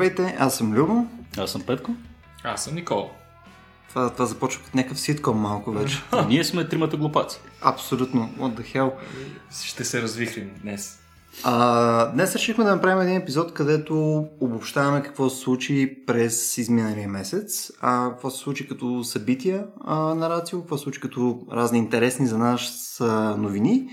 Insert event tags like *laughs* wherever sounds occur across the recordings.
Здравейте, аз съм Любо. Аз съм Петко. Аз съм Никола. Това, това започва като някакъв ситком малко вече. *laughs* А, ние сме тримата глупаци. Абсолютно. What the hell. Ще се развихрим днес. А, днес решихме да направим един епизод, където обобщаваме какво се случи през изминалия месец, а, какво се случи като събития а, на Рацио, какво се случи като разни интересни за нас а, новини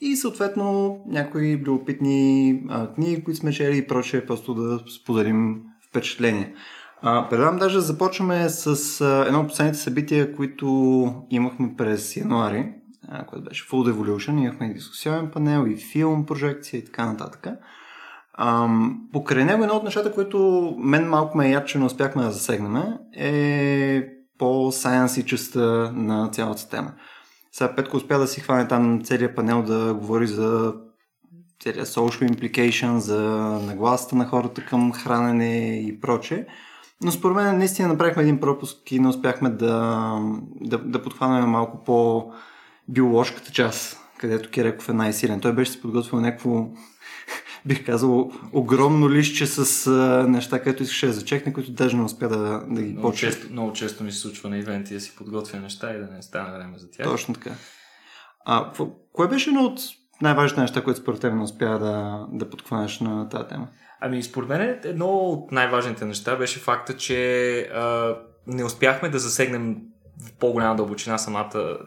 и съответно някои любопитни а, книги, които сме чели и прочее, просто да споделим впечатление. А, предлагам даже да започваме с а, едно от последните събития, които имахме през януари, а, което беше Full Devolution. Имахме и дискусионен панел, и филм, прожекция и така нататък. Ам, покрай него едно от нещата, които мен малко ме яд, че не успяхме да засегнем, е по сайенс и частта на цялата тема. Сега Петко успя да си хване там целият панел да говори за целият social implication, за нагласата на хората към хранене и прочее. Но според мен наистина направихме един пропуск и не успяхме да, да, да подхванем малко по биоложката част, където Киреков е най-силен. Той беше си подготвил някакво, бих казал, огромно лище с а, неща, където искаше да зачекне, които даже не успя да, да ги Много почне. често, много често ми се случва на ивенти да си подготвя неща и да не стане време за тях. Точно така. А, кое беше едно от най-важните неща, които според теб не успя да, да подхванеш на тази тема? Ами, според мен едно от най-важните неща беше факта, че а, не успяхме да засегнем в по-голяма дълбочина самата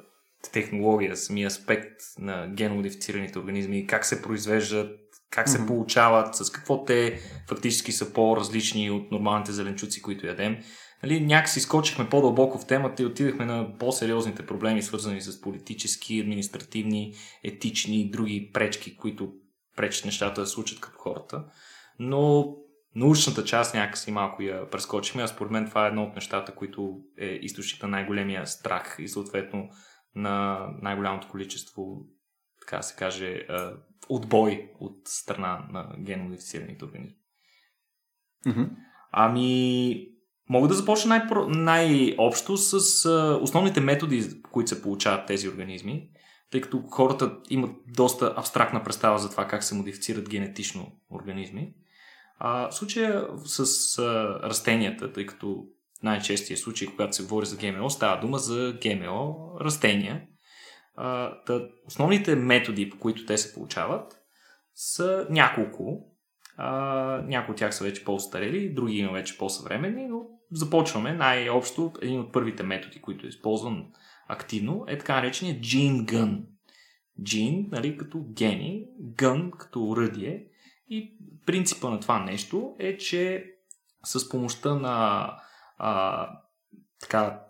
технология, самия аспект на геномодифицираните организми, как се произвеждат, как се Мгм. получават, с какво те фактически са по-различни от нормалните зеленчуци, които ядем. Нали, някакси скочихме по-дълбоко в темата и отидахме на по-сериозните проблеми, свързани с политически, административни, етични и други пречки, които пречат нещата да случат като хората. Но научната част някакси малко я прескочихме, а според мен това е едно от нещата, които е източник на най-големия страх и съответно на най-голямото количество, така се каже, отбой от страна на геномодифицираните организми. Мгм. Ами, мога да започна най- най-общо с а, основните методи, по които се получават тези организми, тъй като хората имат доста абстрактна представа за това как се модифицират генетично организми. А, в случая с а, растенията, тъй като най-честия случай, когато се говори за ГМО, става дума за ГМО растения. А, та, основните методи, по които те се получават, са няколко. Някои от тях са вече по-старели, други има вече по-съвременни, но започваме най-общо. Един от първите методи, които е използван активно, е така наречения gun. Gene, нали, като гени, gun като уръдие. И принципа на това нещо е, че с помощта на а, така,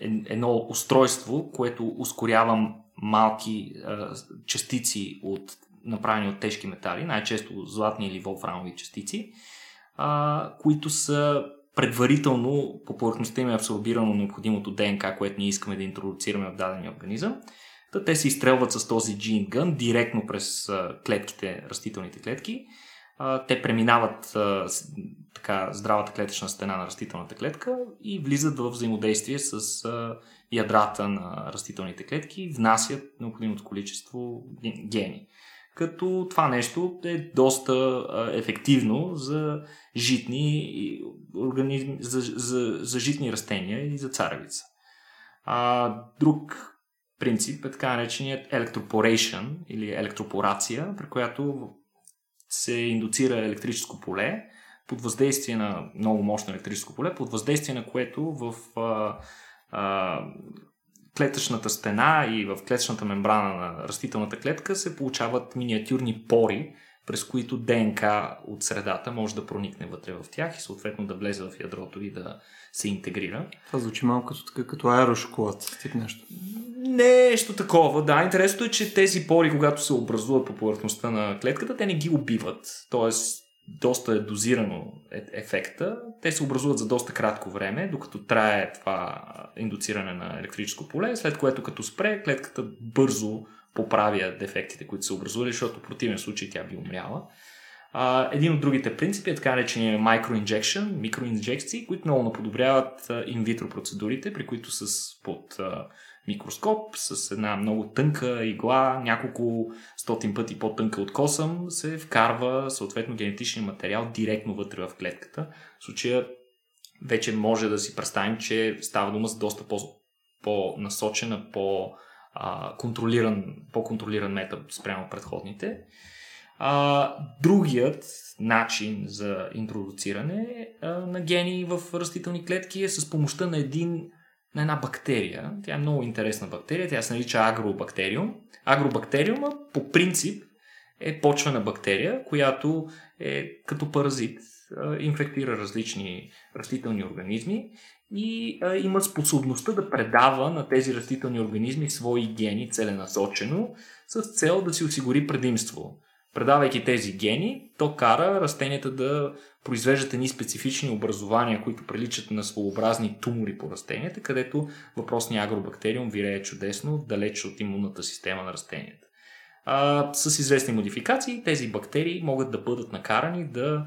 е- едно устройство, което ускорява малки а, частици от направени от тежки метали, най-често златни или волфрамови частици, а, които са предварително по повърхността им е абсорбирано необходимото ДНК, което ние искаме да интродуцираме в дадения организъм. Та те се изстрелват с този gene gun директно през клетките, растителните клетки. Те преминават така, здравата клетъчна стена на растителната клетка и влизат в взаимодействие с а, ядрата на растителните клетки и внасят необходимото количество ген- гени. Като това нещо е доста а, ефективно за житни организми, за, за, за житни растения и за царевица. А, друг принцип е така нареченият electroporation или електропорация, при която се индуцира електрическо поле под въздействие на много мощно електрическо поле, под въздействие на което в а, а, клетъчната стена и в клетъчната мембрана на растителната клетка се получават миниатюрни пори, през които ДНК от средата може да проникне вътре в тях и съответно да влезе в ядрото и да се интегрира. Това звучи малко като, така, като аерошоколад, тип нещо. Нещо такова, да. Интересното е, че тези пори, когато се образуват по повърхността на клетката, те не ги убиват. Тоест, доста е дозирано е- ефекта. Те се образуват за доста кратко време, докато трае това индуциране на електрическо поле, след което като спре, клетката бързо поправя дефектите, които са образували, защото в противен случай тя би умряла. А, един от другите принципи е така наречения microinjection, микроинжекции, които много наподобряват инвитро процедурите, при които с под а, микроскоп с една много тънка игла, няколко стотин пъти по-тънка от косъм, се вкарва съответно генетичен материал директно вътре в клетката. В случая вече може да си представим, че става дума за доста по- по-насочена, по-контролиран, по-контролиран метод спрямо предходните. А, другият начин за интродуциране а, на гени в растителни клетки е с помощта на един на една бактерия. Тя е много интересна бактерия. Тя се нарича агробактериум. Агробактериума по принцип е почвена бактерия, която е като паразит, инфектира различни растителни организми и има способността да предава на тези растителни организми свои гени целенасочено с цел да си осигури предимство. Предавайки тези гени, то кара растенията да произвеждат едни специфични образования, които приличат на своеобразни тумори по растенията, където въпросният агробактериум вирее чудесно, далеч от имунната система на растенията. А, с известни модификации тези бактерии могат да бъдат накарани да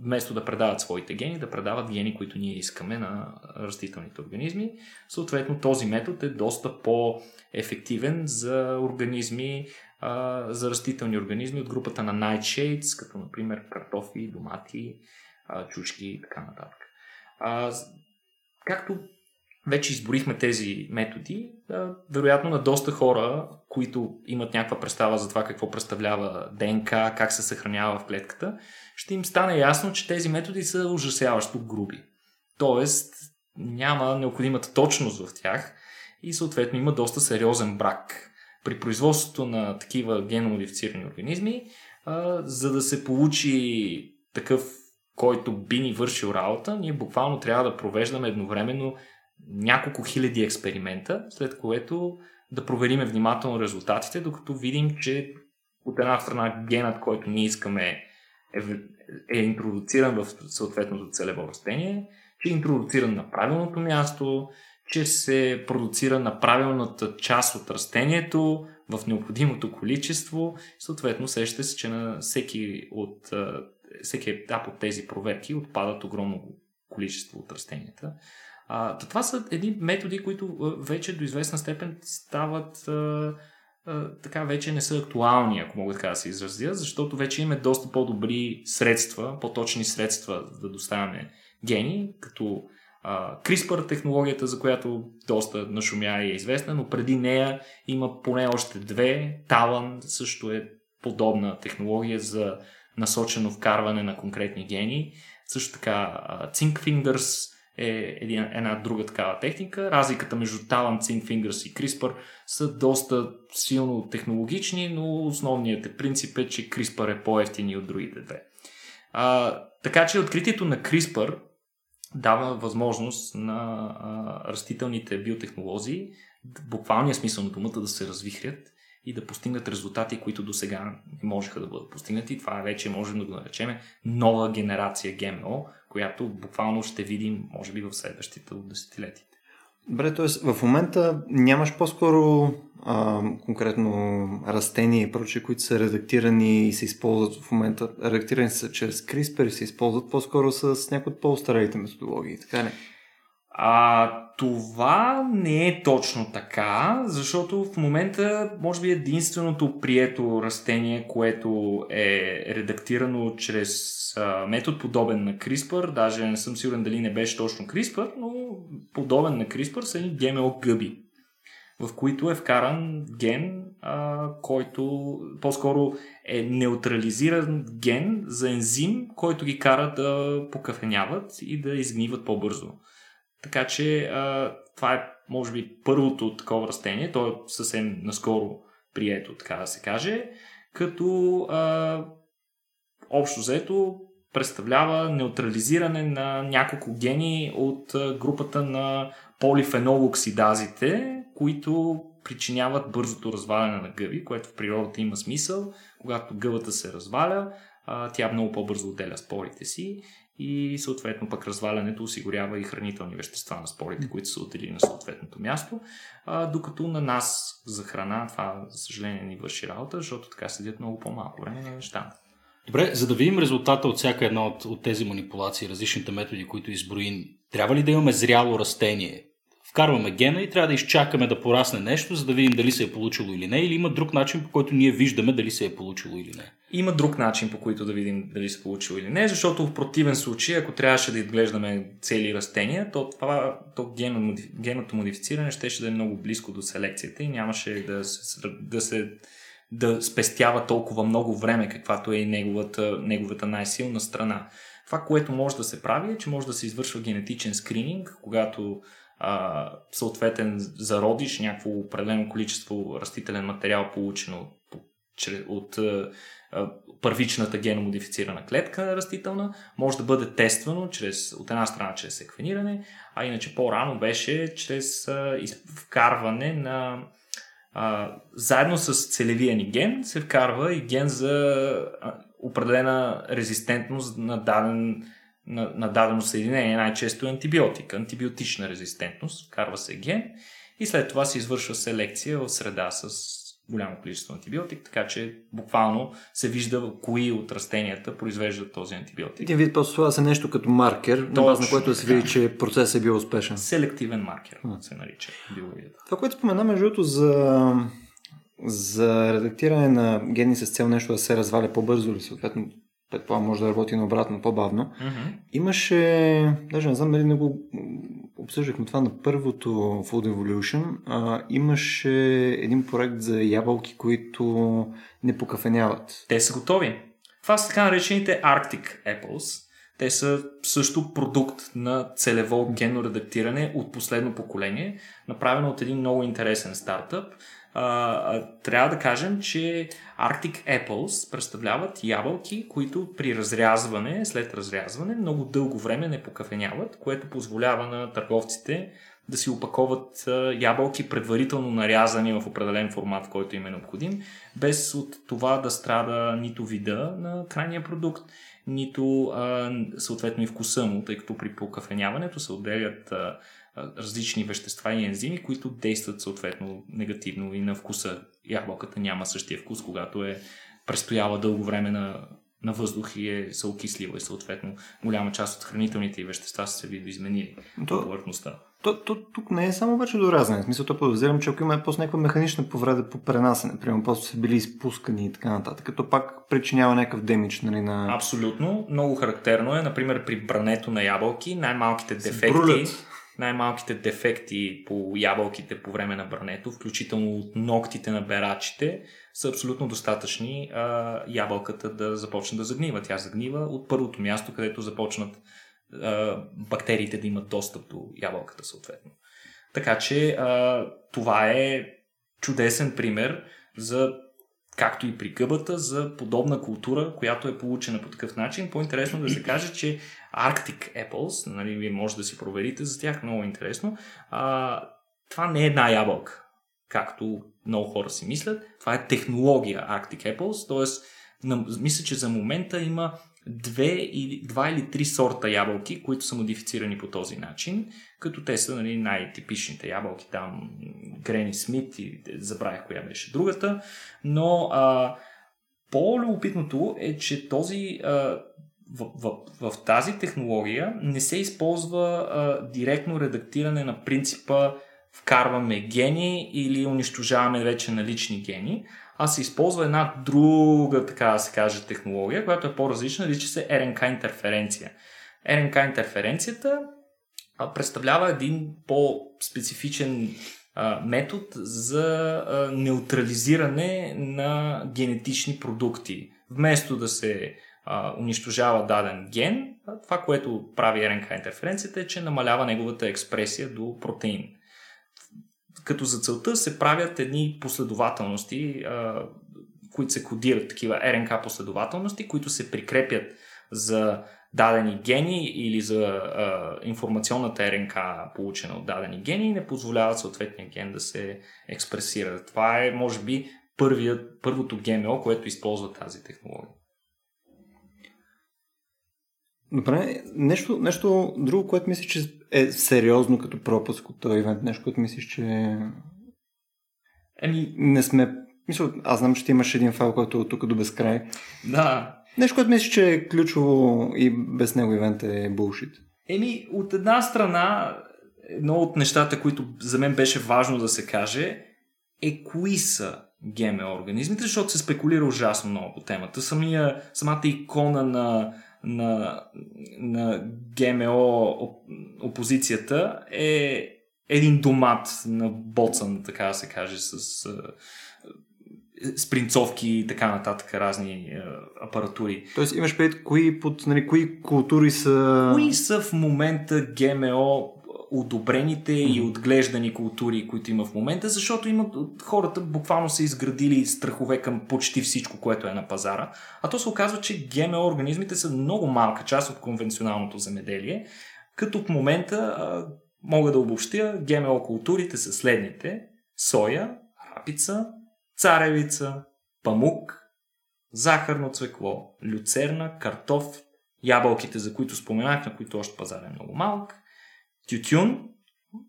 вместо да предават своите гени, да предават гени, които ние искаме на растителните организми. Съответно, този метод е доста по-ефективен за организми, за растителни организми от групата на nightshades, като например картофи, домати, чушки и така нататък. Както вече изборихме тези методи, вероятно на доста хора, които имат някаква представа за това какво представлява ДНК, как се съхранява в клетката, ще им стане ясно, че тези методи са ужасяващо груби. Тоест, няма необходимата точност в тях и съответно има доста сериозен брак. При производството на такива геномодифицирани организми, а, за да се получи такъв, който би ни вършил работа, ние буквално трябва да провеждаме едновременно няколко хиляди експеримента, след което да провериме внимателно резултатите, докато видим, че от една страна генът, който ние искаме е, е интродуциран в съответното целево растение, че е интродуциран на правилното място, че се продуцира на правилната част от растението в необходимото количество. Съответно, сещате се, че на всеки, от, всеки етап от тези проверки отпадат огромно количество от растенията. А, това са едни методи, които вече до известна степен стават а, така вече не са актуални, ако мога така да се изразя, защото вече имаме доста по-добри средства, по-точни средства да доставяме гени, като а, CRISPR технологията, за която доста нашумя и е известна, но преди нея има поне още две. Talon също е подобна технология за насочено вкарване на конкретни гени. Също така Zinc Fingers е една друга такава техника. Разликата между Talent, Sync Fingers и CRISPR са доста силно технологични, но основният е принцип е, че CRISPR е по-ефтини от другите две. А, така че откритието на CRISPR дава възможност на а, растителните биотехнологии, буквалния смисъл на думата, да се развихрят и да постигнат резултати, които до сега не можеха да бъдат постигнати. Това вече можем да го наречем нова генерация ГМО, която буквално ще видим, може би, в следващите десетилетия. Добре, т.е. в момента нямаш по-скоро а, конкретно растения и прочие, които са редактирани и се използват в момента. Редактирани са чрез CRISPR и се използват по-скоро с някои от по-старите методологии, така ли? А, това не е точно така, защото в момента може би единственото прието растение, което е редактирано чрез метод подобен на CRISPR, даже не съм сигурен дали не беше точно CRISPR, но подобен на CRISPR са и GMO гъби, в които е вкаран ген, а, който по-скоро е неутрализиран ген за ензим, който ги кара да покафеняват и да изгниват по-бързо. Така че а, това е, може би, първото такова растение. То е съвсем наскоро прието, така да се каже. Като а, общо взето представлява неутрализиране на няколко гени от групата на полифенолоксидазите, които причиняват бързото разваляне на гъби, което в природата има смисъл. Когато гъбата се разваля, тя много по-бързо отделя спорите си и съответно пък развалянето осигурява и хранителни вещества на спорите, които са отделили на съответното място, а, докато на нас за храна това, за съжаление, ни върши работа, защото така седят много по-малко време на нещата. Добре, за да видим резултата от всяка една от, от тези манипулации, различните методи, които изброим, трябва ли да имаме зряло растение вкарваме гена и трябва да изчакаме да порасне нещо, за да видим дали се е получило или не, или има друг начин, по който ние виждаме дали се е получило или не. Има друг начин, по който да видим дали се получило или не, защото в противен случай, ако трябваше да изглеждаме цели растения, то това то генно, модифициране ще, ще да е много близко до селекцията и нямаше да се, да се да спестява толкова много време, каквато е и неговата, неговата най-силна страна. Това, което може да се прави е, че може да се извършва генетичен скрининг, когато а, съответен зародиш някакво определено количество растителен материал, получено от, от а, първичната геномодифицирана клетка растителна, може да бъде тествано чрез, от една страна чрез секвениране, а иначе по-рано беше чрез а, вкарване на а, заедно с целевия ни ген се вкарва и ген за определена резистентност на, даден, на, на дадено съединение, най-често е антибиотик, антибиотична резистентност, вкарва се ген и след това се извършва селекция в среда с голямо количество антибиотик, така че буквално се вижда кои от растенията произвеждат този антибиотик. Един вид просто това е нещо като маркер, на база на което да се види, че процесът е бил успешен. Селективен маркер а. се нарича биологията. Това, което спомена между другото за, за редактиране на гени с цел нещо да се разваля по-бързо или съответно предполагам може да работи наобратно по-бавно. Mm-hmm. Имаше, даже не знам дали не го обсъждахме това на първото Food Evolution, а, имаше един проект за ябълки, които не покафеняват. Те са готови. Това са така наречените Arctic Apples. Те са също продукт на целево генно редактиране от последно поколение, направено от един много интересен стартъп трябва да кажем, че Arctic Apples представляват ябълки, които при разрязване, след разрязване, много дълго време не покафеняват, което позволява на търговците да си опаковат ябълки предварително нарязани в определен формат, който им е необходим, без от това да страда нито вида на крайния продукт, нито съответно и вкуса му, тъй като при покафеняването се отделят различни вещества и ензими, които действат съответно негативно и на вкуса. Ябълката няма същия вкус, когато е престояла дълго време на, на въздух и е се окислила и съответно голяма част от хранителните и вещества са се видоизменили на повърхността. То, то, тук не е само вече до разне. В смисъл, то подозирам, че ако има просто някаква механична повреда по пренасене, примерно просто са били изпускани и така нататък, като пак причинява някакъв демидж нали, на... Абсолютно. Много характерно е, например, при брането на ябълки, най-малките дефекти най-малките дефекти по ябълките по време на брането, включително от ногтите на берачите, са абсолютно достатъчни а, ябълката да започне да загнива. Тя загнива от първото място, където започнат а, бактериите да имат достъп до ябълката съответно. Така че а, това е чудесен пример за както и при гъбата, за подобна култура, която е получена по такъв начин. По-интересно да се каже, че Arctic Apples, нали, вие може да си проверите за тях, много интересно, а, това не е една ябълка, както много хора си мислят. Това е технология Arctic Apples, т.е. мисля, че за момента има две или, два или три сорта ябълки, които са модифицирани по този начин, като те са нали, най-типичните ябълки, там Грени Смит и забравях коя беше другата, но а, по-любопитното е, че този а, в, в, в тази технология не се използва а, директно редактиране на принципа вкарваме гени или унищожаваме вече налични гени, а се използва една друга, така да се каже, технология, която е по-различна, нарича се РНК интерференция. РНК интерференцията представлява един по-специфичен метод за неутрализиране на генетични продукти. Вместо да се унищожава даден ген, това, което прави РНК интерференцията е, че намалява неговата експресия до протеин като за целта се правят едни последователности, а, които се кодират, такива РНК последователности, които се прикрепят за дадени гени или за а, информационната РНК, получена от дадени гени и не позволяват съответния ген да се експресира. Това е, може би, първият, първото ГМО, което използва тази технология. Добре, нещо, нещо друго, което мисля, че е сериозно като пропуск от този ивент, нещо, което мислиш, че Еми... не сме... Мисля, аз знам, че ти имаш един файл, който е от тук до безкрай. Да. Нещо, което мислиш, че е ключово и без него ивент е булшит. Еми, от една страна едно от нещата, които за мен беше важно да се каже, е кои са ГМО организмите, защото се спекулира ужасно много по темата. Самия, самата икона на, на, на ГМО опозицията е един домат на боцан, така да се каже, с спринцовки и така нататък, разни е, апаратури. Тоест имаш предвид кои, под, нали, кои култури са... Кои са в момента ГМО одобрените mm-hmm. и отглеждани култури, които има в момента, защото има, хората буквално са изградили страхове към почти всичко, което е на пазара. А то се оказва, че ГМО организмите са много малка част от конвенционалното земеделие, като в момента а, мога да обобщя, ГМО културите са следните. Соя, рапица, царевица, памук, захарно цвекло, люцерна, картоф, ябълките, за които споменах, на които още пазар е много малък, тютюн,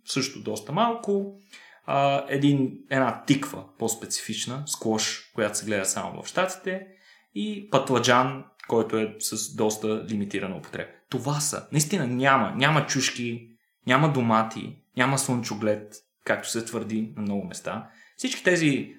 също доста малко, а, един, една тиква, по-специфична, склош, която се гледа само в щатите, и патладжан, който е с доста лимитирана употреба. Това са. Наистина няма. Няма чушки, няма домати, няма слънчоглед, както се твърди на много места. Всички тези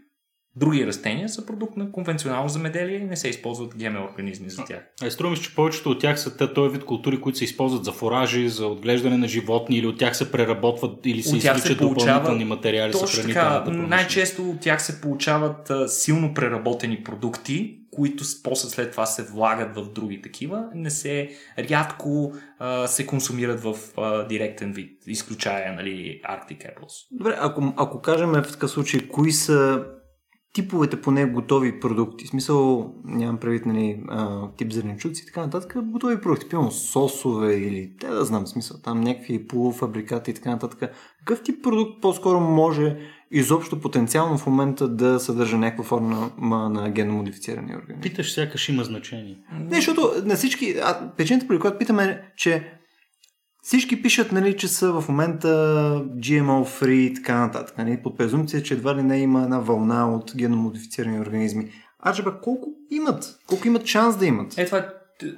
други растения са продукт на конвенционално замеделие и не се използват ГМО организми за тях. А, струва че повечето от тях са този вид култури, които се използват за форажи, за отглеждане на животни или от тях се преработват или се извличат допълнителни материали точно така, най-често от тях се получават а, силно преработени продукти, които после след това се влагат в други такива, не се рядко а, се консумират в а, директен вид, изключая нали, Arctic Apples. Добре, ако, ако кажем в такъв случай, кои са типовете поне готови продукти. В смисъл, нямам предвид нали, тип зеленчуци и така нататък, готови продукти, примерно сосове или те да знам смисъл, там някакви полуфабрикати и така нататък. Какъв тип продукт по-скоро може изобщо потенциално в момента да съдържа някаква форма на геномодифицирани организми? Питаш, сякаш има значение. Не, защото на всички, а, причината, при която питаме е, че всички пишат, нали, че са в момента GMO free и така нататък. Нали, под презумпция, че едва ли не има една вълна от геномодифицирани организми. А че колко имат? Колко имат шанс да имат? Е, това е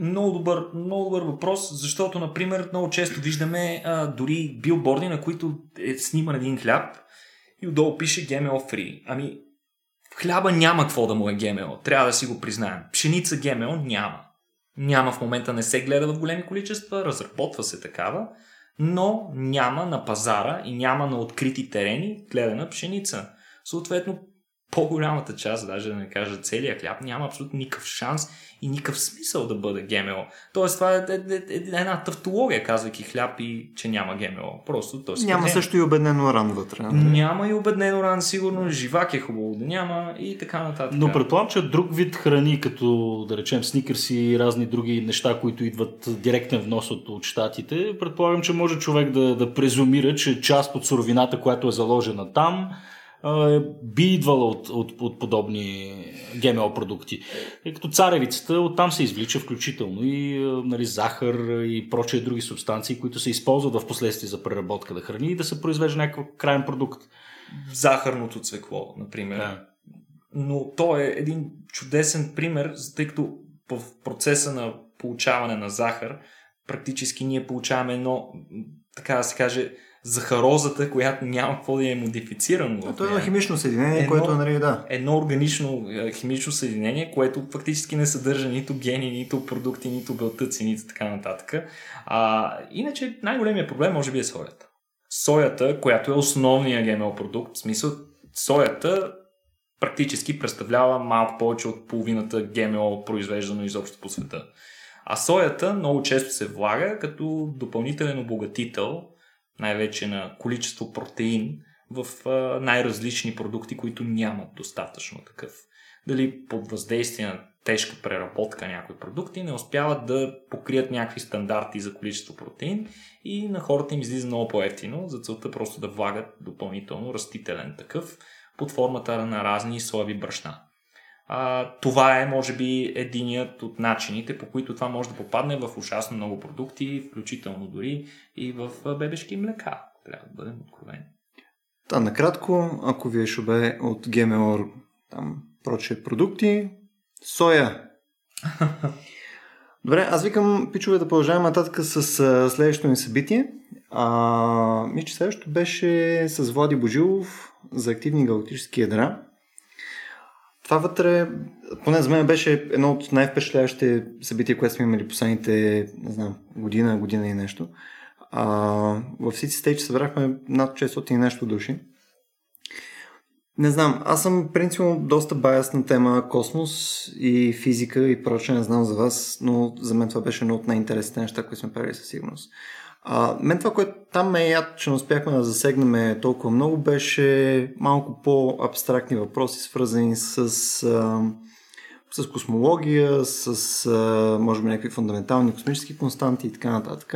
много добър, много добър въпрос, защото, например, много често виждаме а, дори билборди, на които е сниман един хляб и отдолу пише GMO free. Ами, хляба няма какво да му е GMO, трябва да си го признаем. Пшеница GMO няма. Няма в момента, не се гледа в големи количества, разработва се такава, но няма на пазара и няма на открити терени гледана пшеница. Съответно, по-голямата част, даже да не кажа целият хляб, няма абсолютно никакъв шанс и никакъв смисъл да бъде ГМО. Тоест, това е, е, е, е една тавтология, казвайки хляб и че няма ГМО. Просто то Няма също и обеднен уран вътре. Нали? Няма и обеднен уран, сигурно. Живак е хубаво да няма и така нататък. Но предполагам, че друг вид храни, като да речем сникърси и разни други неща, които идват директен внос от, от щатите, предполагам, че може човек да, да презумира, че част от суровината, която е заложена там, би идвала от, от, от подобни ГМО продукти. И като царевицата оттам се извлича включително и нали, захар и прочие други субстанции, които се използват в последствие за преработка на храни и да се произвежда някакъв крайен продукт. Захарното цвекло, например. Да. Но то е един чудесен пример, тъй като в процеса на получаване на захар, практически ние получаваме едно, така да се каже, захарозата, която няма какво да е модифицирано. А, то е едно химично съединение, едно, което нали, да. Едно органично е, химично съединение, което фактически не съдържа нито гени, нито продукти, нито белтъци, нито така нататък. А, иначе най-големият проблем може би е соята. Соята, която е основният ГМО продукт, в смисъл соята практически представлява малко повече от половината ГМО произвеждано изобщо по света. А соята много често се влага като допълнителен обогатител най-вече на количество протеин в най-различни продукти, които нямат достатъчно такъв. Дали под въздействие на тежка преработка някои продукти не успяват да покрият някакви стандарти за количество протеин и на хората им излиза много по-ефтино, за целта просто да влагат допълнително растителен такъв под формата на разни соеви брашна. А, това е, може би, единият от начините, по които това може да попадне в ужасно много продукти, включително дори и в бебешки млека. Трябва да бъдем откровени. Та, накратко, ако ви е шубе от ГМО, там, прочие продукти, соя. *laughs* Добре, аз викам, пичове, да продължаваме нататък с следващото ни събитие. А, мисля, че следващото беше с Влади Божилов за активни галактически ядра. Това вътре, поне за мен беше едно от най-впечатляващите събития, което сме имали последните, не знам, година, година и нещо. А, в City Stage събрахме над 600 и нещо души. Не знам, аз съм принципно доста баяс на тема космос и физика и прочее, не знам за вас, но за мен това беше едно от най-интересните неща, които сме правили със сигурност. А, мен това, което там ме е яд, че не успяхме да засегнем толкова много, беше малко по-абстрактни въпроси, свързани с, а, с космология, с а, може би някакви фундаментални космически константи и така нататък,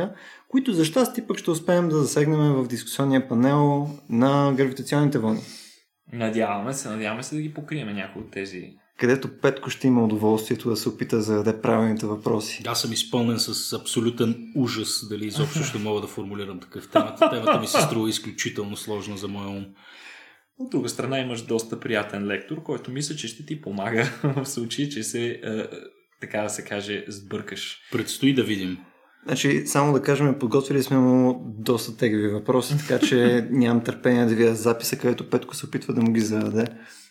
които за щастие пък ще успеем да засегнем в дискусионния панел на гравитационните вълни. Надяваме се, надяваме се да ги покрием някои от тези където Петко ще има удоволствието да се опита да зададе правилните въпроси. Аз съм изпълнен с абсолютен ужас дали изобщо ще мога да формулирам такъв темата. Темата ми се струва изключително сложна за моя ум. От друга страна имаш доста приятен лектор, който мисля, че ще ти помага *laughs* в случай, че се, е, така да се каже, сбъркаш. Предстои да видим. Значи, само да кажем, подготвили сме му доста тегави въпроси, така че *laughs* нямам търпение да видя записа, където Петко се опитва да му ги зададе.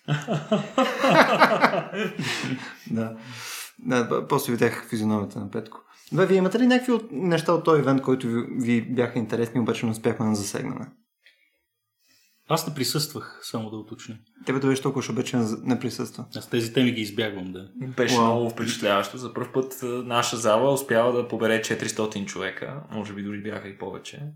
*laughs* да. да. После видях физиономията на Петко. Добре, вие имате ли някакви от, неща от този ивент, които ви, ви бяха интересни, обаче не успяхме да засегнем? Аз не присъствах, само да уточня. Тебе да беше толкова шобечен не присъства. Аз тези теми ги избягвам, да. Беше wow. много впечатляващо. За първ път наша зала успява да побере 400 човека. Може би дори бяха и повече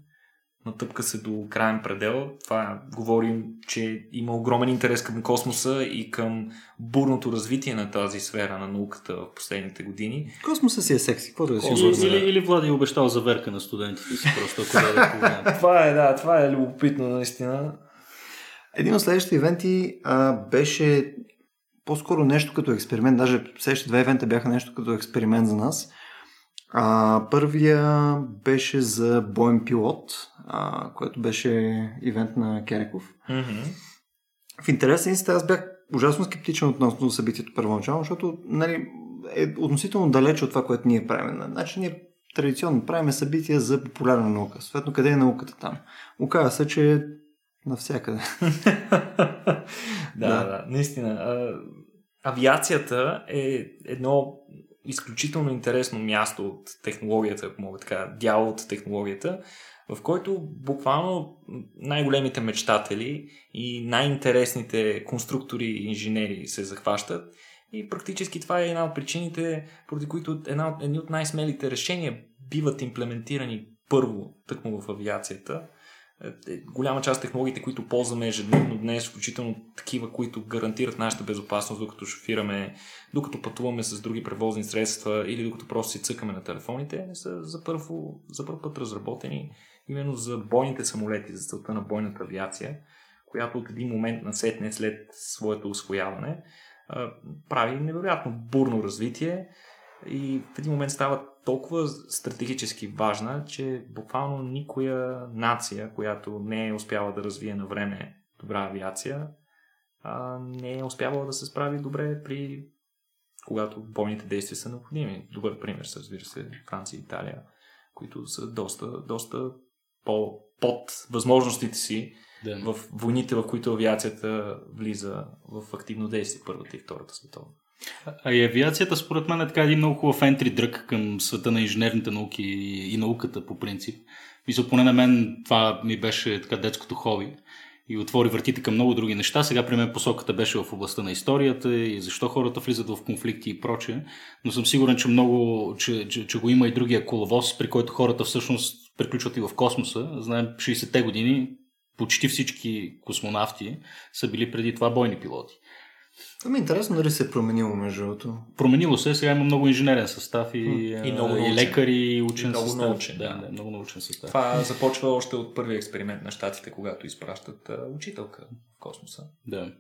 натъпка се до крайен предел. Това говорим, че има огромен интерес към космоса и към бурното развитие на тази сфера на науката в последните години. Космоса си е секси, какво да си или, или, или Влади е обещал заверка на студентите си, просто ако да *laughs* Това е, да, това е любопитно, наистина. Един от следващите ивенти а, беше по-скоро нещо като експеримент, даже следващите две ивента бяха нещо като експеримент за нас. А, първия беше за боен пилот, а, който беше ивент на Кереков. Mm-hmm. В интерес на аз бях ужасно скептичен относно събитието първоначално, защото нали, е относително далече от това, което ние правим. Значи ние традиционно правим събития за популярна наука. Съответно, къде е науката там? Оказва се, че е навсякъде. *laughs* да, да, да, наистина. А, авиацията е едно изключително интересно място от технологията, ако мога така, дял от технологията, в който буквално най-големите мечтатели и най-интересните конструктори и инженери се захващат. И практически това е една от причините, поради които една от, едни от най-смелите решения биват имплементирани първо тъкмо в авиацията – голяма част от технологиите, които ползваме ежедневно днес, включително такива, които гарантират нашата безопасност, докато шофираме, докато пътуваме с други превозни средства или докато просто си цъкаме на телефоните, са за първо, за първ път разработени именно за бойните самолети, за целта на бойната авиация, която от един момент насетне след своето освояване прави невероятно бурно развитие и в един момент става толкова стратегически важна, че буквално никоя нация, която не е успяла да развие на време добра авиация, не е успявала да се справи добре при когато бойните действия са необходими. Добър пример са, разбира се, Франция и Италия, които са доста, доста по, под възможностите си да. в войните, в които авиацията влиза в активно действие, Първата и Втората световна. А и авиацията, според мен, е така един много хубав ентри дръг към света на инженерните науки и, науката по принцип. Мисля, поне на мен това ми беше така детското хоби и отвори вратите към много други неща. Сега при мен посоката беше в областта на историята и защо хората влизат в конфликти и прочее. Но съм сигурен, че много, че, че, че го има и другия коловоз, при който хората всъщност приключват и в космоса. Знаем, 60-те години почти всички космонавти са били преди това бойни пилоти. Ами интересно дали се е променило между другото. Променило се, сега има много инженерен състав и, и, много и лекари, и учен и много състав. Научен, да, да, много научен състав. Това започва още от първи експеримент на щатите, когато изпращат учителка в космоса. Да.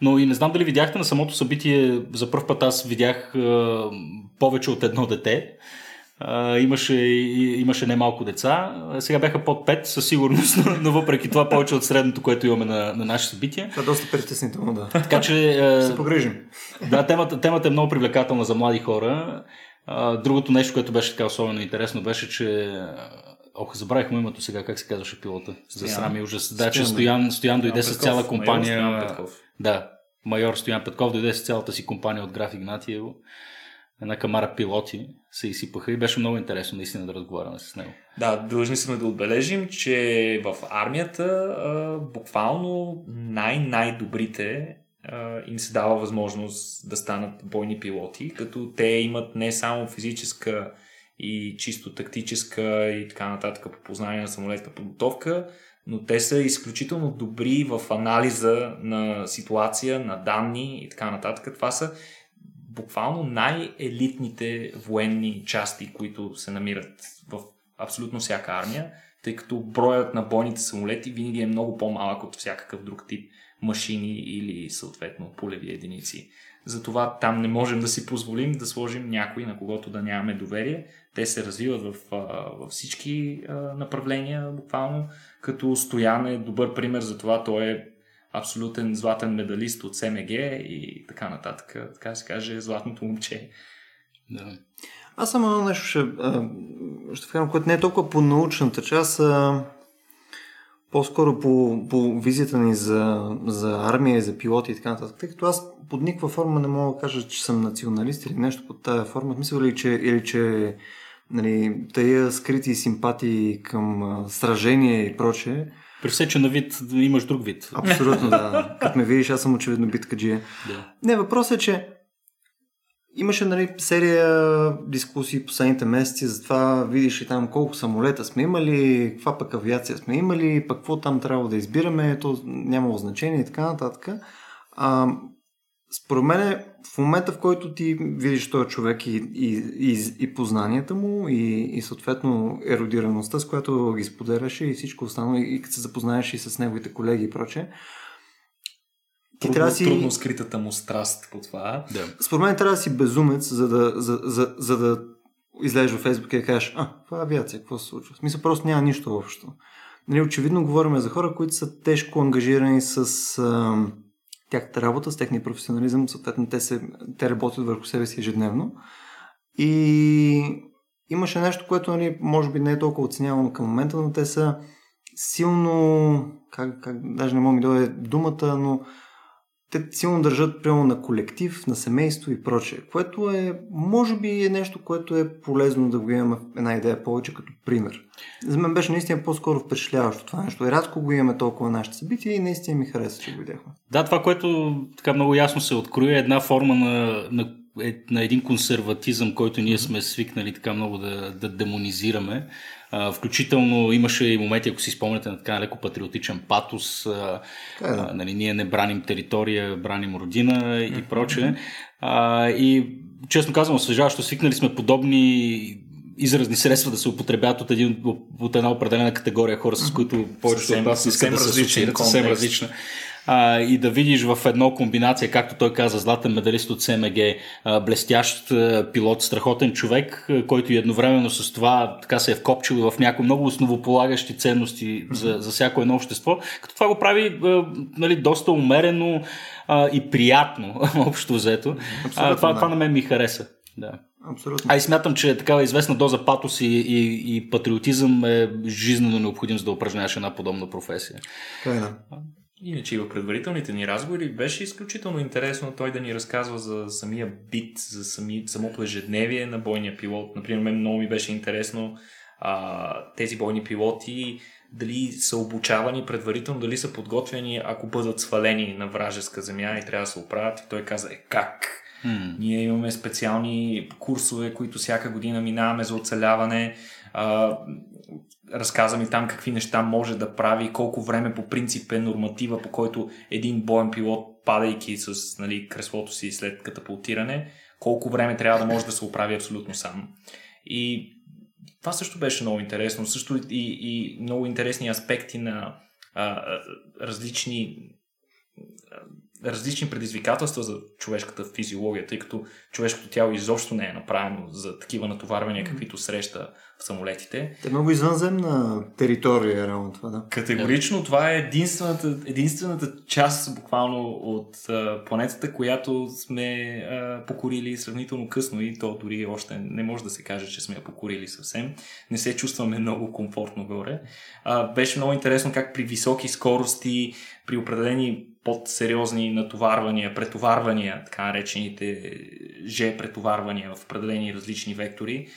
Но и не знам дали видяхте на самото събитие, за първ път аз видях повече от едно дете. Имаше, имаше немалко деца. Сега бяха под 5 със сигурност, но, но въпреки това повече от средното, което имаме на, на наше събитие. Това е доста притеснително, да. Така че... Uh, се погрижим. Да, темата, темата е много привлекателна за млади хора. Другото нещо, което беше така особено интересно, беше, че Ох, забравих му името сега, как се казваше пилота. За срам и ужас. Да, че Стоян, Стоян, Стоян дойде с Петков, цяла майор компания. Стоян Петков. Да, майор Стоян Петков дойде с цялата си компания от Граф Игнатиево. Една камара пилоти се изсипаха и беше много интересно наистина да разговаряме с него. Да, длъжни сме да отбележим, че в армията а, буквално най-най-добрите им се дава възможност да станат бойни пилоти, като те имат не само физическа и чисто тактическа и така нататък по познание на самолетна подготовка, но те са изключително добри в анализа на ситуация, на данни и така нататък. Това са буквално най-елитните военни части, които се намират в абсолютно всяка армия, тъй като броят на бойните самолети винаги е много по-малък от всякакъв друг тип машини или съответно полеви единици. Затова там не можем да си позволим да сложим някой, на когото да нямаме доверие. Те се развиват в, във всички направления, буквално, като Стоян е добър пример за това. Той е абсолютен златен медалист от СМГ и така нататък. Така се каже, златното момче. Да. Аз само едно нещо ще, ще вкарам, което не е толкова по научната част, а по-скоро по, по визията ни за, за армия и за пилоти и така нататък. Тъй като аз под никаква форма не мога да кажа, че съм националист или нещо под тая форма. В смисъл или че, или че нали, тая скрити симпатии към сражение и прочее, При все, че на вид имаш друг вид. Абсолютно, да. *laughs* Като ме видиш, аз съм очевидно биткаджия. Да. Не, въпросът е, че имаше нали, серия дискусии последните месеци за това, видиш ли там колко самолета сме имали, каква пък авиация сме имали, пък какво там трябва да избираме, то нямало значение и така нататък. А, според мен, в момента, в който ти видиш този човек и, и, и, и познанията му, и, и съответно еродираността, с която ги споделяше и всичко останало, и, и като се запознаеш и с неговите колеги и прочее, ти Трудно, трябва да си... трудно скритата му страст по това. Да. Според мен трябва да си безумец, за да, за, за, за да излезеш във Фейсбук и да кажеш, а, това е авиация, какво се случва? В смисъл просто няма нищо общо. Нали, очевидно говорим за хора, които са тежко ангажирани с а, тяхната работа, с техния професионализъм, съответно те, се, те работят върху себе си ежедневно. И имаше нещо, което нали, може би не е толкова оценявано към момента, но те са силно, как, как, даже не мога ми дойде думата, но те силно държат прямо на колектив, на семейство и прочее, което е, може би е нещо, което е полезно да го имаме една идея повече като пример. За мен беше наистина по-скоро впечатляващо това нещо. И рядко го имаме толкова на нашите събития и наистина ми хареса, че го видяхме. Да, това, което така много ясно се открои е една форма на, на, е, на един консерватизъм, който ние сме свикнали така много да, да демонизираме. А, включително имаше и моменти, ако си спомняте, на така леко патриотичен патос. А, е, а, нали, ние не браним територия, браним родина и прочее. А, и честно казвам, освежаващо, свикнали сме подобни изразни средства да се употребяват от, един, от една определена категория хора, с които повечето от нас искат да се асоциират, съвсем различна. А, и да видиш в едно комбинация, както той каза, златен медалист от СМГ, а, блестящ а, пилот, страхотен човек, а, който и едновременно с това така се е вкопчил в някои много основополагащи ценности за, за всяко едно общество, като това го прави а, нали, доста умерено а, и приятно, *laughs* общо взето. А, това, да. това на мен ми хареса. Да. Абсолютно. А и смятам, че такава известна доза патос и, и, и патриотизъм е жизненно необходим, за да упражняваш една подобна професия. Така е. Иначе и в предварителните ни разговори беше изключително интересно той да ни разказва за самия бит, за сами, самото ежедневие на бойния пилот. Например, мен много ми беше интересно а, тези бойни пилоти дали са обучавани предварително, дали са подготвени, ако бъдат свалени на вражеска земя и трябва да се оправят. И той каза, е как? М. Ние имаме специални курсове, които всяка година минаваме за оцеляване. А, разказа ми там какви неща може да прави, колко време по принцип е норматива, по който един боен пилот, падайки с нали, креслото си след катапултиране, колко време трябва да може да се оправи абсолютно сам. И това също беше много интересно. Също и, и много интересни аспекти на а, различни различни предизвикателства за човешката физиология, тъй като човешкото тяло изобщо не е направено за такива натоварвания, каквито среща в самолетите. Те е много извънземна територия, реално това, да. Категорично това е единствената, единствената част буквално от а, планетата, която сме а, покорили сравнително късно и то дори още не може да се каже, че сме я покорили съвсем. Не се чувстваме много комфортно горе. А, беше много интересно как при високи скорости, при определени под-сериозни натоварвания, претоварвания, така наречените Ж претоварвания в определени различни вектори,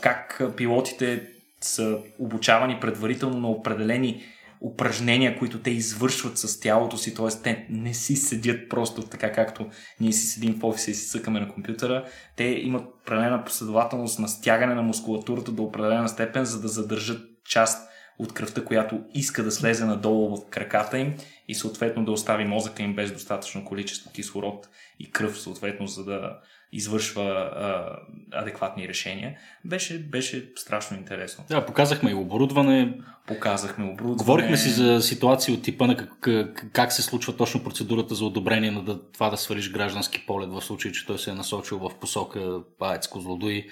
как пилотите са обучавани предварително на определени упражнения, които те извършват с тялото си, т.е. те не си седят просто така, както ние си седим в офиса и си цъкаме на компютъра. Те имат определена последователност на стягане на мускулатурата до определена степен, за да задържат част от кръвта, която иска да слезе надолу в краката им и съответно да остави мозъка им без достатъчно количество кислород и кръв, съответно, за да извършва а, адекватни решения. Беше, беше страшно интересно. Да, показахме и оборудване. Показахме оборудване. Говорихме си за ситуации от типа на как, как, се случва точно процедурата за одобрение на да, това да свалиш граждански полет в случай, че той се е насочил в посока Паец Козлодуй.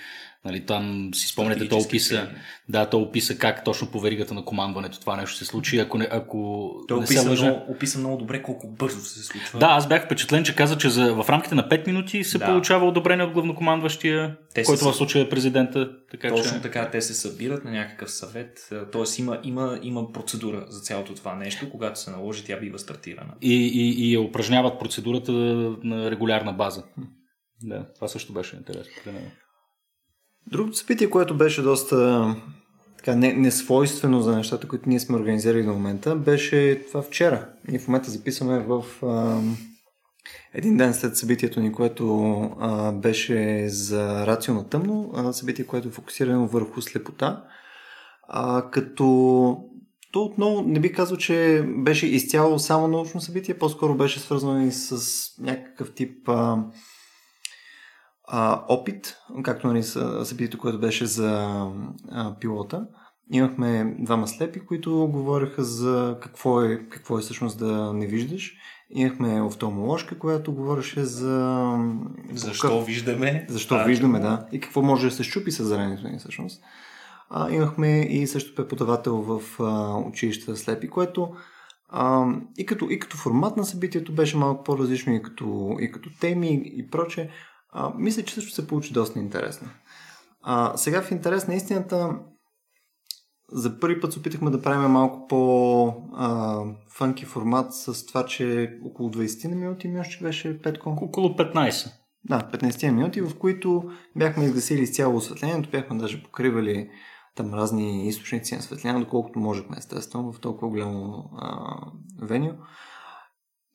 Нали, там си спомняте, то описа, да, то описа как точно по веригата на командването това нещо се случи. Ако не, ако той не описа, се лъжа... много, описа много добре колко бързо се случва. Да, аз бях впечатлен, че каза, че за, в рамките на 5 минути се Да. получава одобрение от главнокомандващия, Те се който в случая е президента. Така, Точно че... така, те се събират на някакъв съвет, т.е. Има, има, има процедура за цялото това нещо, когато се наложи, тя бива стартирана. И, и, и я упражняват процедурата на регулярна база. Да, това също беше интересно. Другото събитие, което беше доста така, не, несвойствено за нещата, които ние сме организирали до момента, беше това вчера. Ние в момента записваме в а, един ден след събитието ни, което а, беше за рацио на тъмно, а, събитие, което е фокусирано върху слепота, а, като то отново не би казал, че беше изцяло само научно събитие, по-скоро беше свързано и с някакъв тип а, а, опит, както нали, събитието, което беше за а, пилота. Имахме двама слепи, които говореха за какво е, какво е всъщност да не виждаш. Имахме офталмоложка, която говореше за... Защо виждаме? Защо А, виждаме, да. И какво може да се щупи с зрението ни всъщност. А, имахме и също преподавател в а, училище слепи, което а, и, като, и като формат на събитието беше малко по-различно и като, и като теми и проче. А, мисля, че също се получи доста интересно. А, сега в интерес на истината за първи път се опитахме да правим малко по-фънки формат с това, че около 20 на минути ми още беше Петко. Около 15. Да, 15 минути, в които бяхме изгасили изцяло осветлението, бяхме даже покривали там разни източници на светлина, доколкото можехме естествено в толкова голямо а, веню.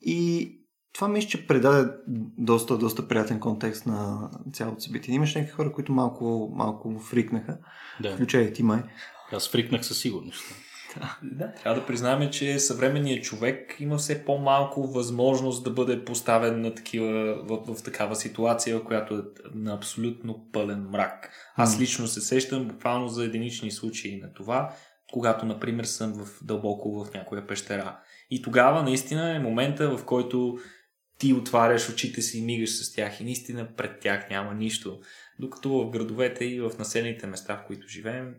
И това мисля, че предаде доста, доста приятен контекст на цялото събитие. Имаше някакви хора, които малко, малко фрикнаха, Да. включая и ти май. Аз фрикнах със сигурност. Да, трябва да признаем, че съвременният човек има все по-малко възможност да бъде поставен на такива, в, в такава ситуация, в която е на абсолютно пълен мрак. Аз лично се сещам буквално за единични случаи на това, когато, например, съм в дълбоко в някоя пещера. И тогава наистина е момента, в който ти отваряш очите си и мигаш с тях и наистина пред тях няма нищо. Докато в градовете и в населените места, в които живеем,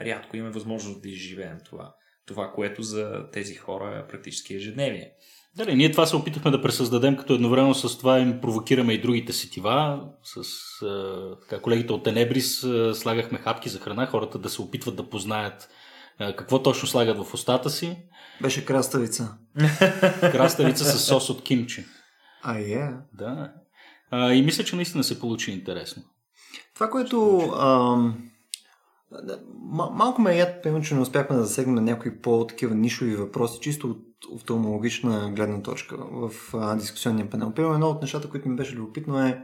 рядко имаме възможност да изживеем това. Това, което за тези хора е практически ежедневие. Дали, ние това се опитахме да пресъздадем, като едновременно с това им провокираме и другите сетива. С а, така, колегите от Тенебрис а, слагахме хапки за храна, хората да се опитват да познаят а, какво точно слагат в устата си. Беше краставица. Краставица с сос от кимчи. А, е. Да. А, и мисля, че наистина се получи интересно. Това, което ам, малко ме е яд, примерно, че не успяхме да засегнем на някои по-такива нишови въпроси, чисто от офталмологична гледна точка в а, дискусионния панел. Примерно едно от нещата, които ми беше любопитно е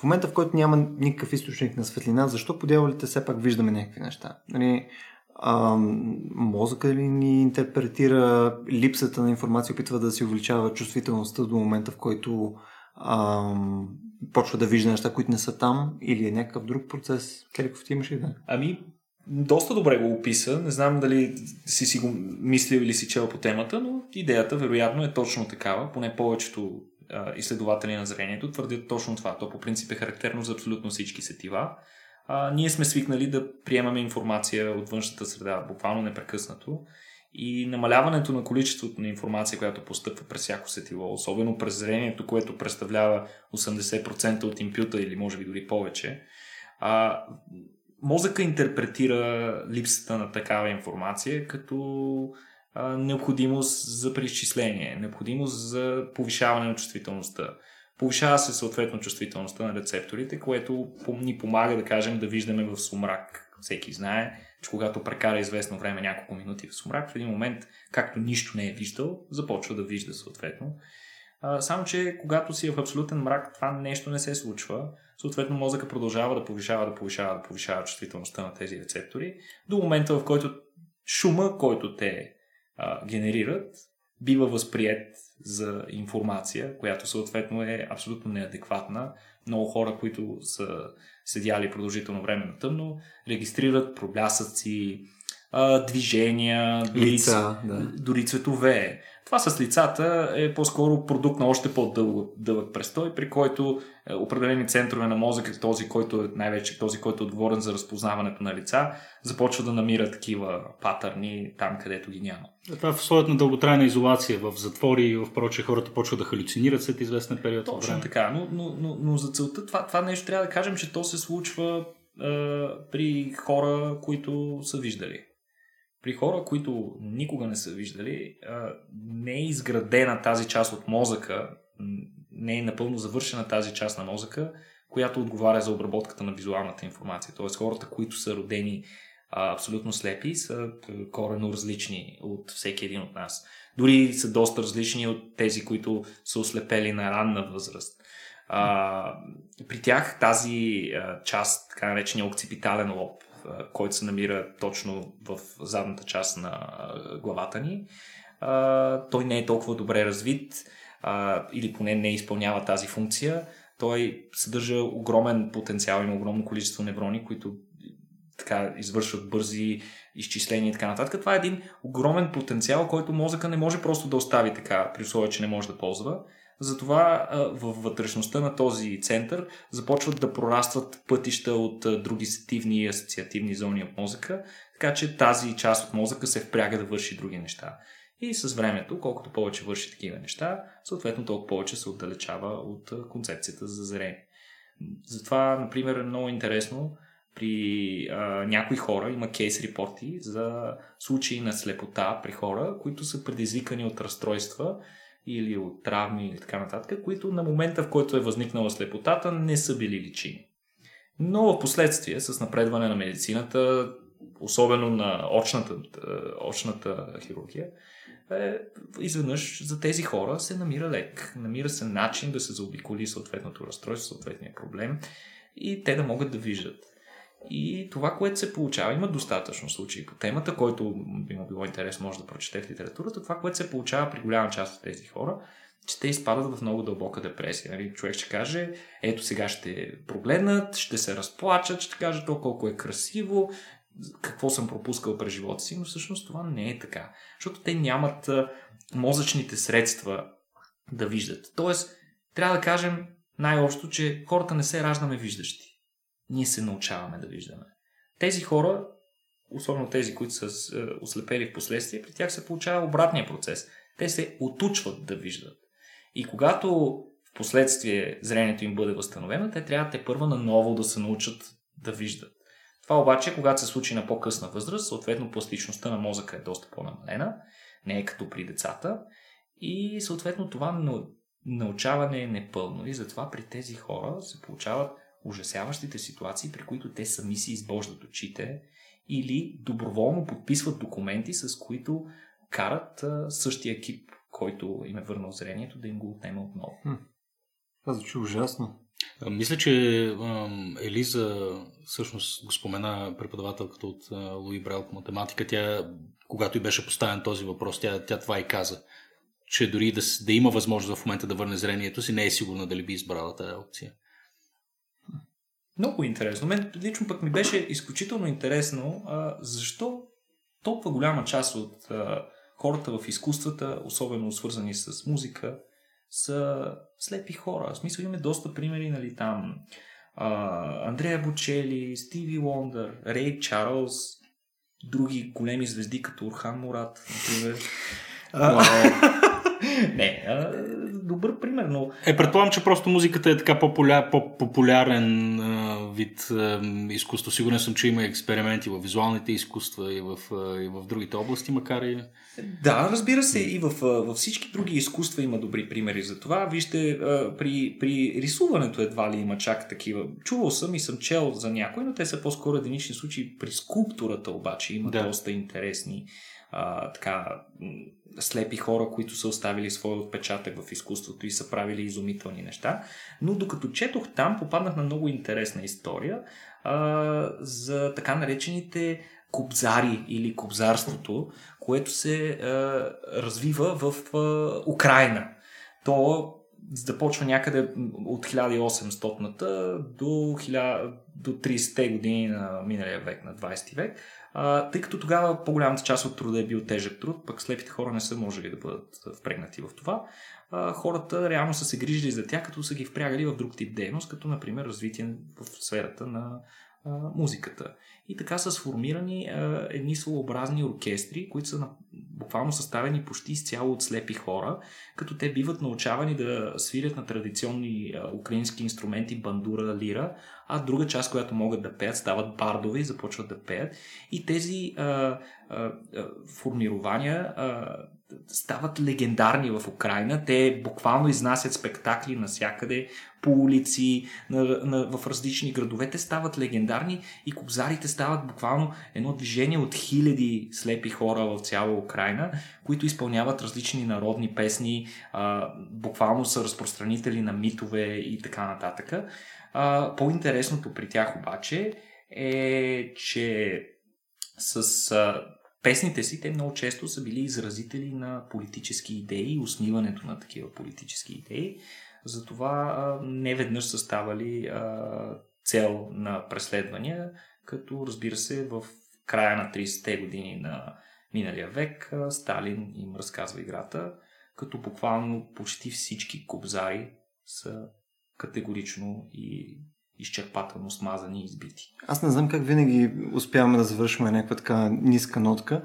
в момента, в който няма никакъв източник на светлина, защо по дяволите все пак виждаме някакви неща? Нали, ам, мозъка ли ни интерпретира липсата на информация, опитва да си увеличава чувствителността до момента, в който ам, почва да вижда неща, които не са там, или е някакъв друг процес? Келиков, ти имаш ли да? Ами, доста добре го описа. Не знам дали си си го мислил или си чел по темата, но идеята вероятно е точно такава. Поне повечето а, изследователи на зрението твърдят точно това. То по принцип е характерно за абсолютно всички сетива. А, ние сме свикнали да приемаме информация от външната среда буквално непрекъснато и намаляването на количеството на информация, която постъпва през всяко сетиво, особено през зрението, което представлява 80% от импюта или може би дори повече, а, мозъка интерпретира липсата на такава информация като а, необходимост за преизчисление, необходимост за повишаване на чувствителността. Повишава се съответно чувствителността на рецепторите, което ни помага да кажем да виждаме в сумрак. Всеки знае, че когато прекара известно време, няколко минути в сумрак, в един момент, както нищо не е виждал, започва да вижда съответно. Само, че когато си в абсолютен мрак, това нещо не се случва. Съответно, мозъка продължава да повишава, да повишава, да повишава чувствителността на тези рецептори, до момента, в който шума, който те а, генерират, бива възприят за информация, която съответно е абсолютно неадекватна. Много хора, които са седяли продължително време на тъмно, регистрират проблясъци, движения, дори, Лица, да. дори цветове. Това с лицата е по-скоро продукт на още по-дълъг престой, при който е, определени центрове на мозъка, този, който е най-вече този, който е отговорен за разпознаването на лица, започва да намира такива патърни там, където ги няма. Това е в условията на дълготрайна изолация в затвори и в прочие хората почват да халюцинират след известен период Точно време. така, но, но, но, но за целта това, това нещо трябва да кажем, че то се случва е, при хора, които са виждали. При хора, които никога не са виждали, не е изградена тази част от мозъка, не е напълно завършена тази част на мозъка, която отговаря за обработката на визуалната информация. Тоест хората, които са родени абсолютно слепи, са корено различни от всеки един от нас. Дори са доста различни от тези, които са ослепели на ранна възраст. При тях тази част, така наречения окципитален лоб, който се намира точно в задната част на главата ни. Той не е толкова добре развит или поне не изпълнява тази функция. Той съдържа огромен потенциал, има огромно количество неврони, които така извършват бързи изчисления и така нататък. Това е един огромен потенциал, който мозъка не може просто да остави така, при условие, че не може да ползва. Затова във вътрешността на този център започват да прорастват пътища от други сетивни и асоциативни зони от мозъка, така че тази част от мозъка се впряга да върши други неща. И с времето, колкото повече върши такива неща, съответно толкова повече се отдалечава от концепцията за зрение. Затова, например, е много интересно при а, някои хора, има кейс репорти за случаи на слепота при хора, които са предизвикани от разстройства или от травми или така нататък, които на момента, в който е възникнала слепотата, не са били личини. Но в последствие, с напредване на медицината, особено на очната, очната хирургия, е, изведнъж за тези хора се намира лек. Намира се начин да се заобиколи съответното разстройство, съответния проблем и те да могат да виждат. И това, което се получава, има достатъчно случаи по темата, който би му било интересно, може да прочете в литературата. Това, което се получава при голяма част от тези хора, че те изпадат в много дълбока депресия. Нали? Човек ще каже, ето сега ще прогледнат, ще се разплачат, ще кажат то колко е красиво, какво съм пропускал през живота си, но всъщност това не е така. Защото те нямат мозъчните средства да виждат. Тоест, трябва да кажем най-общо, че хората не се раждаме виждащи ние се научаваме да виждаме. Тези хора, особено тези, които са е, ослепели в последствие, при тях се получава обратния процес. Те се отучват да виждат. И когато в последствие зрението им бъде възстановено, те трябва те първа наново да се научат да виждат. Това обаче, когато се случи на по-късна възраст, съответно пластичността на мозъка е доста по-намалена, не е като при децата, и съответно това научаване е непълно. И затова при тези хора се получават ужасяващите ситуации, при които те сами си избождат очите или доброволно подписват документи, с които карат същия екип, който им е върнал зрението, да им го отнема отново. Това звучи ужасно. Мисля, че Елиза всъщност го спомена преподавателката от Луи Брел по математика. Тя, когато и беше поставен този въпрос, тя, тя това и каза. Че дори да, да има възможност в момента да върне зрението си, не е сигурна дали би избрала тази опция. Много интересно. Мен лично пък ми беше изключително интересно а, защо толкова голяма част от а, хората в изкуствата, особено свързани с музика, са слепи хора. В смисъл имаме доста примери, нали, там а, Андрея Бочели, Стиви Лондър, Рей Чарлз, други големи звезди като Орхан Мурат, например. *laughs* *laughs* Не, а, добър пример, но... Е, предполагам, че просто музиката е така популя... по-популярен а, вид а, изкуство. Сигурен съм, че има експерименти в визуалните изкуства и в, а, и в другите области, макар и... Да, разбира се, и в, във всички други изкуства има добри примери за това. Вижте, а, при, при рисуването едва ли има чак такива. Чувал съм и съм чел за някои, но те са по-скоро единични случаи. При скулптурата обаче има да. доста интересни а, така, слепи хора, които са оставили своя отпечатък в изкуството и са правили изумителни неща. Но докато четох там, попаднах на много интересна история а, за така наречените кобзари или кобзарството, което се а, развива в а, Украина. То започва някъде от 1800-та до, 1000, до 30-те години на миналия век, на 20 век тъй като тогава по-голямата част от труда е бил тежък труд, пък слепите хора не са можели да бъдат впрегнати в това. Хората реално са се грижили за тях, като са ги впрягали в друг тип дейност, като например развитие в сферата на музиката. И така са сформирани едни своеобразни оркестри, които са буквално съставени почти изцяло от слепи хора, като те биват научавани да свирят на традиционни украински инструменти, бандура, лира, а друга част, която могат да пеят, стават бардове и започват да пеят. И тези а, а, формирования а, стават легендарни в Украина. Те буквално изнасят спектакли навсякъде, по улици, на, на, в различни градове. Те стават легендарни и кобзарите стават буквално едно движение от хиляди слепи хора в цяла Украина, които изпълняват различни народни песни, а, буквално са разпространители на митове и така нататък. По-интересното при тях обаче е, че с а, песните си те много често са били изразители на политически идеи, усмиването на такива политически идеи. Затова не веднъж са ставали а, цел на преследвания, като разбира се в края на 30-те години на миналия век Сталин им разказва играта, като буквално почти всички кобзари са категорично и изчерпателно смазани и избити. Аз не знам как винаги успяваме да завършваме някаква така ниска нотка.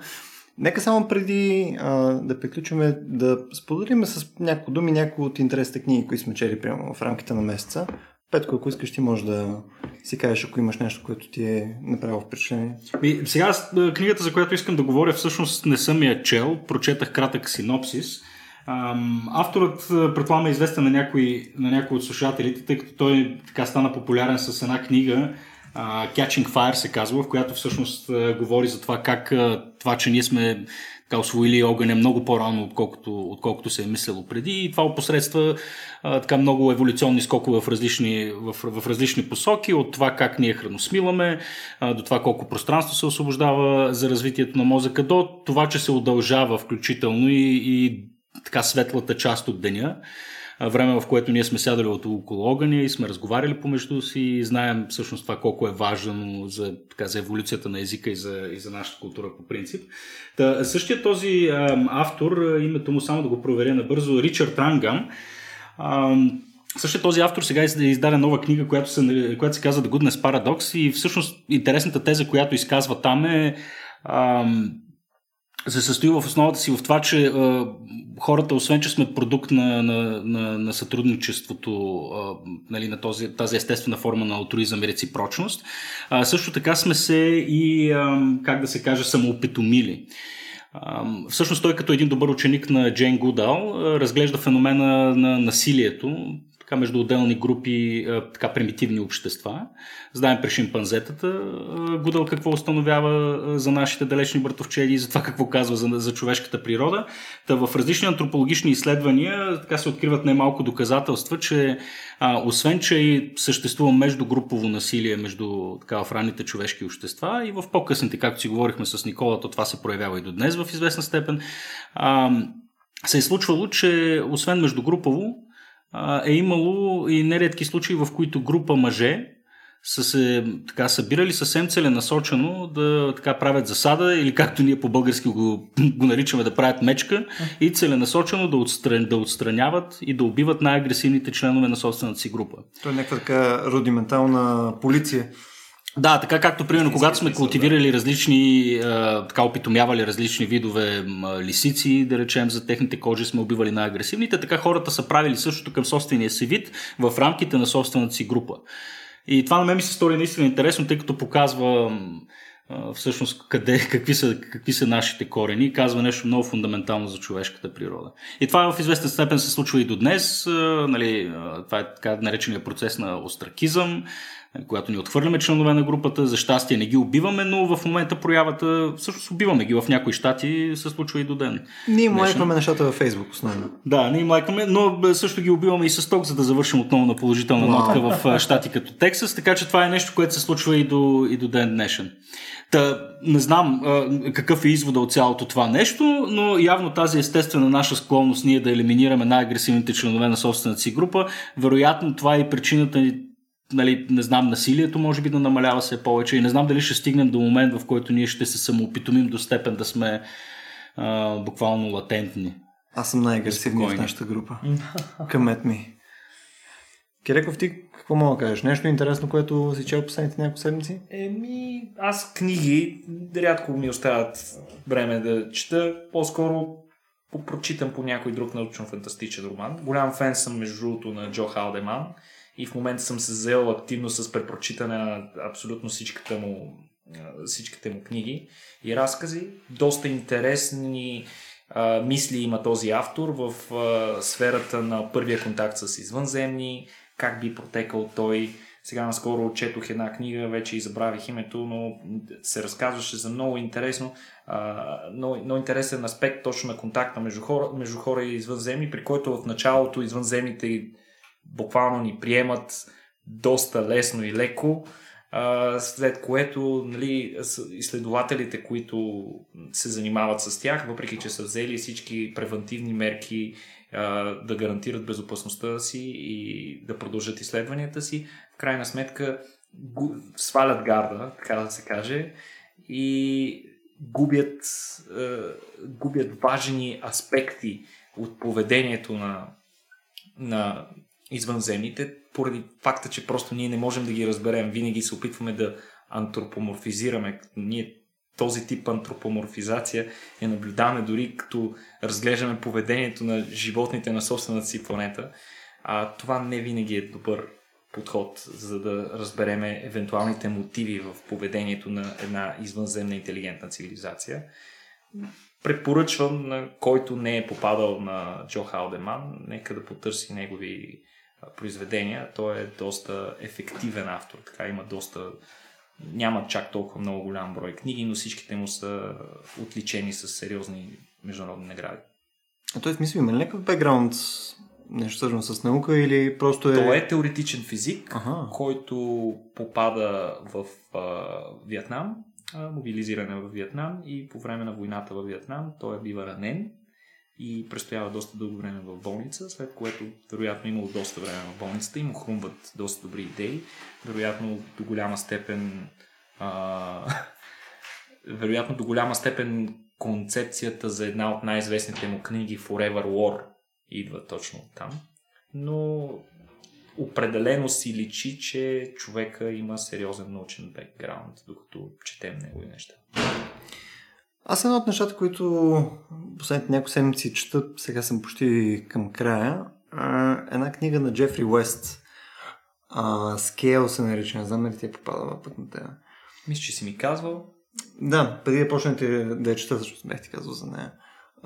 Нека само преди а, да приключваме да споделим с някои думи някои от интересните книги, които сме чели прямо в рамките на месеца. Петко, ако искаш, ти можеш да си кажеш, ако имаш нещо, което ти е направило впечатление. И сега книгата, за която искам да говоря, всъщност не съм я чел. Прочетах кратък синопсис. Авторът, предполагам, е известен на някои, на някои от слушателите, тъй като той така стана популярен с една книга, Catching Fire се казва, в която всъщност говори за това как това, че ние сме така освоили огъня много по-рано, отколкото, отколкото се е мислело преди. И това опосредства така много еволюционни скокове в различни, в, в различни посоки, от това как ние храносмиламе, до това колко пространство се освобождава за развитието на мозъка, до това, че се удължава включително и, и така светлата част от деня време, в което ние сме сядали от около огъня и сме разговаряли помежду си и знаем всъщност това колко е важно за, така, за еволюцията на езика и за, и за нашата култура по принцип. Та, същия този а, автор, името му само да го проверя набързо, Ричард Рангам, а, Същия този автор сега издаде нова книга, която се, която се казва The Goodness Paradox и всъщност интересната теза, която изказва там е ам, се състои в основата си в това, че а, хората, освен че сме продукт на, на, на, на сътрудничеството, а, нали, на този, тази естествена форма на алтруизъм и реципрочност, а, също така сме се и, а, как да се каже, самоопитомили. Всъщност той като един добър ученик на Джейн Гудал разглежда феномена на насилието така между отделни групи така примитивни общества. Знаем при шимпанзетата Гудал какво установява за нашите далечни братовчеди и за това какво казва за, за човешката природа. Та в различни антропологични изследвания така се откриват немалко доказателства, че а, освен, че и съществува междугрупово насилие между така, в ранните човешки общества и в по-късните, както си говорихме с Никола, то това се проявява и до днес в известна степен, а, се е случвало, че освен междугрупово, е имало и нередки случаи, в които група мъже са се така събирали съвсем целенасочено да така правят засада или както ние по-български го, *laughs* го наричаме да правят мечка и целенасочено да, отстран, да отстраняват и да убиват най-агресивните членове на собствената си група. Това е някаква така рудиментална полиция. Да, така както примерно когато сме култивирали различни, така опитомявали различни видове лисици, да речем за техните кожи сме убивали най-агресивните, така хората са правили същото към собствения си вид в рамките на собствената си група. И това на мен ми се стори наистина интересно, тъй като показва всъщност къде, *laughs* какви, са, какви са нашите корени казва нещо много фундаментално за човешката природа. И това в известен степен се случва и до днес. Нали, това е така наречения процес на остракизъм, когато ни отхвърляме членове на групата, за щастие не ги убиваме, но в момента проявата, всъщност убиваме ги в някои щати, се случва и до ден. Ние млайкваме нещата във Фейсбук основно. Да, ние млайкваме, но също ги убиваме и с ток, за да завършим отново на положителна wow. нотка в щати като Тексас, така че това е нещо, което се случва и до, и до ден днешен. Та, не знам а, какъв е извода от цялото това нещо, но явно тази естествена наша склонност ние да елиминираме най-агресивните членове на собствената си група, вероятно това е и причината нали, не знам, насилието може би да намалява все повече и не знам дали ще стигнем до момент, в който ние ще се самоопитомим до степен да сме а, буквално латентни. Аз съм най-агресивният в нашата група. Къмет ми. Киреков, ти какво мога да кажеш? Нещо интересно, което си чел последните няколко седмици? Еми, аз книги рядко ми остават време да чета. По-скоро прочитам по някой друг научно-фантастичен роман. Голям фен съм, между другото, на Джо Халдеман и в момента съм се заел активно с препрочитане на абсолютно всичката му, всичките му книги и разкази. Доста интересни а, мисли има този автор в а, сферата на първия контакт с извънземни, как би протекал той. Сега наскоро четох една книга, вече и забравих името, но се разказваше за много интересно, а, много, много интересен аспект точно на контакта между хора, между хора и извънземни, при който в началото извънземните буквално ни приемат доста лесно и леко, след което нали, изследователите, които се занимават с тях, въпреки че са взели всички превентивни мерки да гарантират безопасността си и да продължат изследванията си, в крайна сметка свалят гарда, така да се каже, и губят, губят важни аспекти от поведението на, на извънземните, поради факта, че просто ние не можем да ги разберем. Винаги се опитваме да антропоморфизираме. Ние този тип антропоморфизация я наблюдаваме дори като разглеждаме поведението на животните на собствената си планета. А това не винаги е добър подход, за да разбереме евентуалните мотиви в поведението на една извънземна интелигентна цивилизация. Препоръчвам на който не е попадал на Джо Халдеман, нека да потърси негови произведения. Той е доста ефективен автор, така има доста няма чак толкова много голям брой книги, но всичките му са отличени с сериозни международни награди. А той смисъл има ли някакъв бекграунд, нещо свързано с наука или просто е... Той е теоретичен физик, ага. който попада в а, Виетнам, а, мобилизиране в Виетнам и по време на войната в Виетнам той е бива ранен и престоява доста дълго време в болница, след което вероятно имало доста време в болницата и му хрумват доста добри идеи. Вероятно до голяма степен а, *laughs* вероятно до голяма степен концепцията за една от най-известните му книги Forever War идва точно там. Но определено си личи, че човека има сериозен научен бекграунд, докато четем негови неща. Аз едно от нещата, които последните няколко седмици чета, сега съм почти към края, една книга на Джефри Уест. Скейл се нарича, не знам дали ти е попадала път на тея. Мисля, че си ми казвал. Да, преди да почнете да я чета, защото бях ти казал за нея.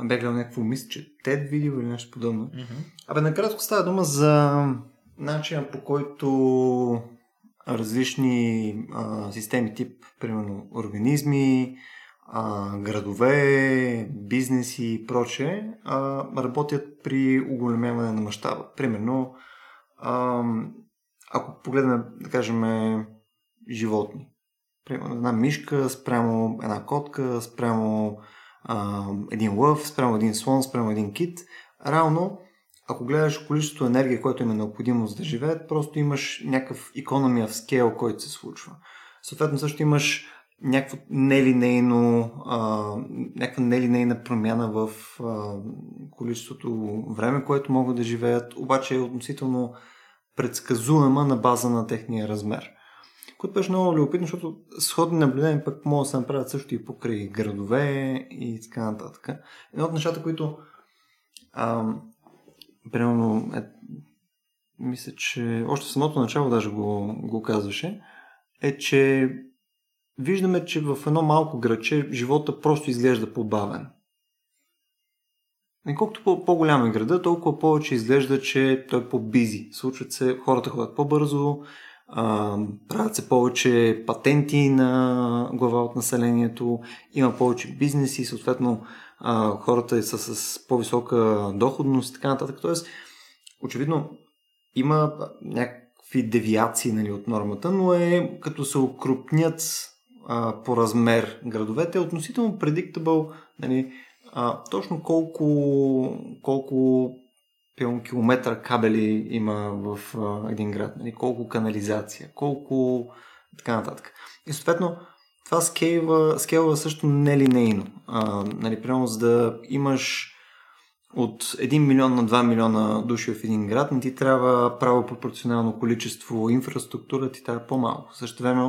Бях гледал някакво мисля, че TED видео или нещо подобно. Mm-hmm. Абе, накратко става дума за начин по който различни а, системи тип, примерно организми, а, градове, бизнеси и проче а, работят при оголемяване на мащаба. Примерно, а, ако погледнем, да кажем, животни. Примерно една мишка спрямо една котка, спрямо а, един лъв, спрямо един слон, спрямо един кит. Реално, ако гледаш количеството енергия, което им е необходимо за да живеят, просто имаш някакъв economy of scale, който се случва. Съответно също имаш някакво нелинейно, а, някаква нелинейна промяна в а, количеството време, което могат да живеят, обаче е относително предсказуема на база на техния размер. Което беше много любопитно, защото сходни наблюдения пък могат да се направят също и покрай градове и така нататък. Едно от нещата, които а, примерно е, мисля, че още в самото начало даже го, го казваше, е, че виждаме, че в едно малко градче живота просто изглежда по-бавен. И колкото по-голям е града, толкова повече изглежда, че той е по-бизи. Случват се, хората ходят по-бързо, а, правят се повече патенти на глава от населението, има повече бизнеси, съответно а, хората са с по-висока доходност и така нататък. Тоест, очевидно, има някакви девиации нали, от нормата, но е като се окрупнят а, по размер градовете, е относително predictable нали, а, точно колко, колко километра кабели има в а, един град, нали, колко канализация, колко така нататък. И съответно, това скейва, скейва също нелинейно. А, нали, примерно, за да имаш от 1 милион на 2 милиона души в един град, не ти трябва право пропорционално количество инфраструктура, ти трябва по-малко. Също време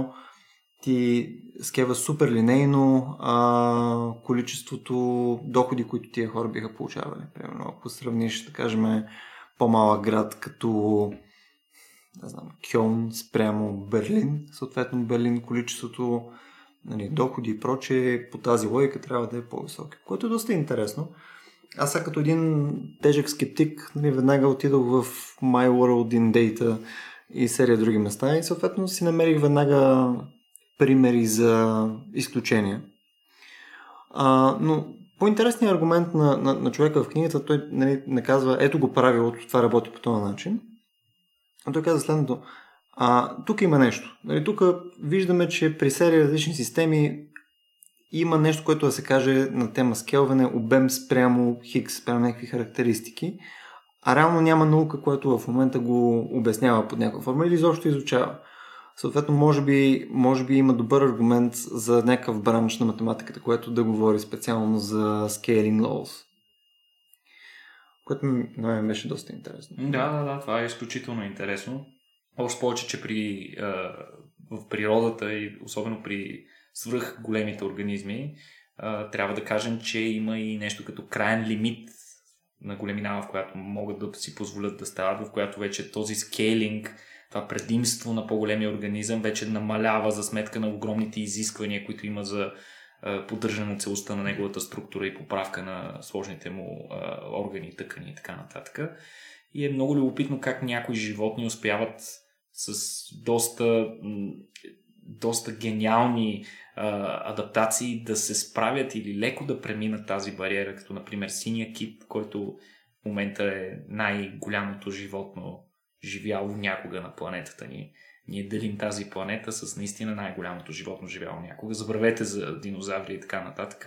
ти скева супер линейно а, количеството доходи, които тия хора биха получавали. Примерно, ако сравниш, да кажем, по-малък град като не знам, Кьон спрямо Берлин, съответно Берлин количеството нали, доходи и проче по тази логика трябва да е по-високо, което е доста интересно. Аз сега като един тежък скептик нали, веднага отидох в My World in Data и серия други места и съответно си намерих веднага примери за изключения. А, но по-интересният аргумент на, на, на човека в книгата, той нали, не казва, ето го правилото, това работи по този начин. А той каза следното. А, тук има нещо. Нали, тук виждаме, че при серия различни системи има нещо, което да се каже на тема скелване, обем спрямо хикс, спрямо някакви характеристики, а реално няма наука, която в момента го обяснява под някаква форма или изобщо изучава. Съответно, може би, може би има добър аргумент за някакъв бранш на математиката, което да говори специално за scaling laws. Което на мен беше доста интересно. Да, да, да, това е изключително интересно. Още повече, че при, а, в природата и особено при свръх големите организми, а, трябва да кажем, че има и нещо като крайен лимит на големина, в която могат да си позволят да стават, в която вече този скейлинг това предимство на по-големия организъм вече намалява за сметка на огромните изисквания, които има за поддържане на целостта на неговата структура и поправка на сложните му органи, тъкани и така нататък. И е много любопитно как някои животни успяват с доста, доста гениални адаптации да се справят или леко да преминат тази бариера, като например синия кит, който в момента е най-голямото животно живяло някога на планетата ни. Ние делим тази планета с наистина най-голямото животно живяло някога. Забравете за динозаври и така нататък.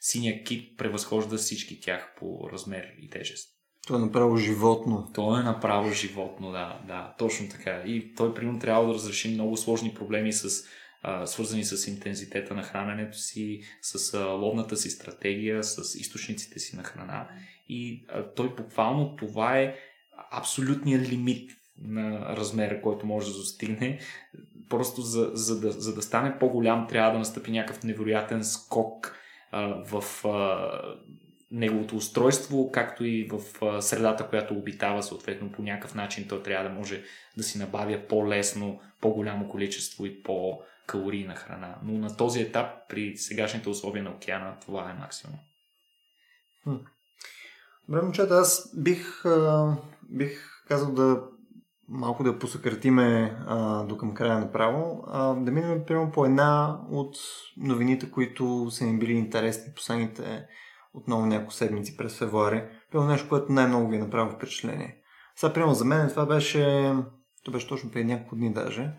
Синя кит превъзхожда всички тях по размер и тежест. Той е направо животно. Той е направо животно, да, да, точно така. И той, примерно, трябва да разреши много сложни проблеми с а, свързани с интензитета на храненето си, с а, ловната си стратегия, с източниците си на храна. И а, той буквално това е абсолютния лимит на размера, който може да достигне. Просто за, за, да, за да стане по-голям, трябва да настъпи някакъв невероятен скок а, в а, неговото устройство, както и в а, средата, която обитава, съответно по някакъв начин той трябва да може да си набавя по-лесно, по-голямо количество и по-калорийна храна. Но на този етап, при сегашните условия на океана, това е максимум. Добре, момчета, аз бих, а, бих казал да малко да посъкратиме до към края направо, а, да минем примерно по една от новините, които са ни били интересни последните отново няколко седмици през февруари. Първо нещо, което най-много ви е направило впечатление. Сега, примерно за мен това беше, то беше точно преди няколко дни даже,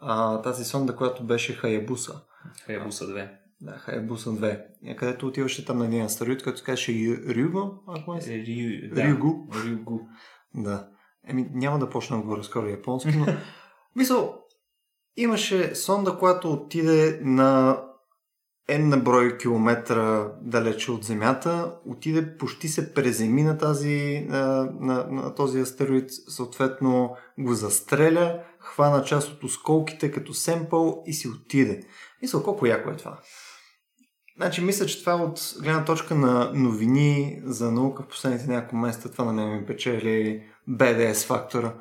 а, тази сонда, която беше Хаябуса. Хаябуса 2. Да, Хаябуса 2. Е, където отиваше там на един астероид, който казваше Рюго, ако не се. Рю... Рюгу. Да. Еми, няма да почна да говоря скоро японски, но... *laughs* Мисъл, имаше сонда, която отиде на N на брой километра далече от Земята, отиде, почти се преземи на, тази, на, на, на този астероид, съответно го застреля, хвана част от осколките като семпъл и си отиде. Мисля, колко яко е това. Значи, мисля, че това от гледна точка на новини за наука в последните няколко месеца, това на мен ми печели BDS фактора.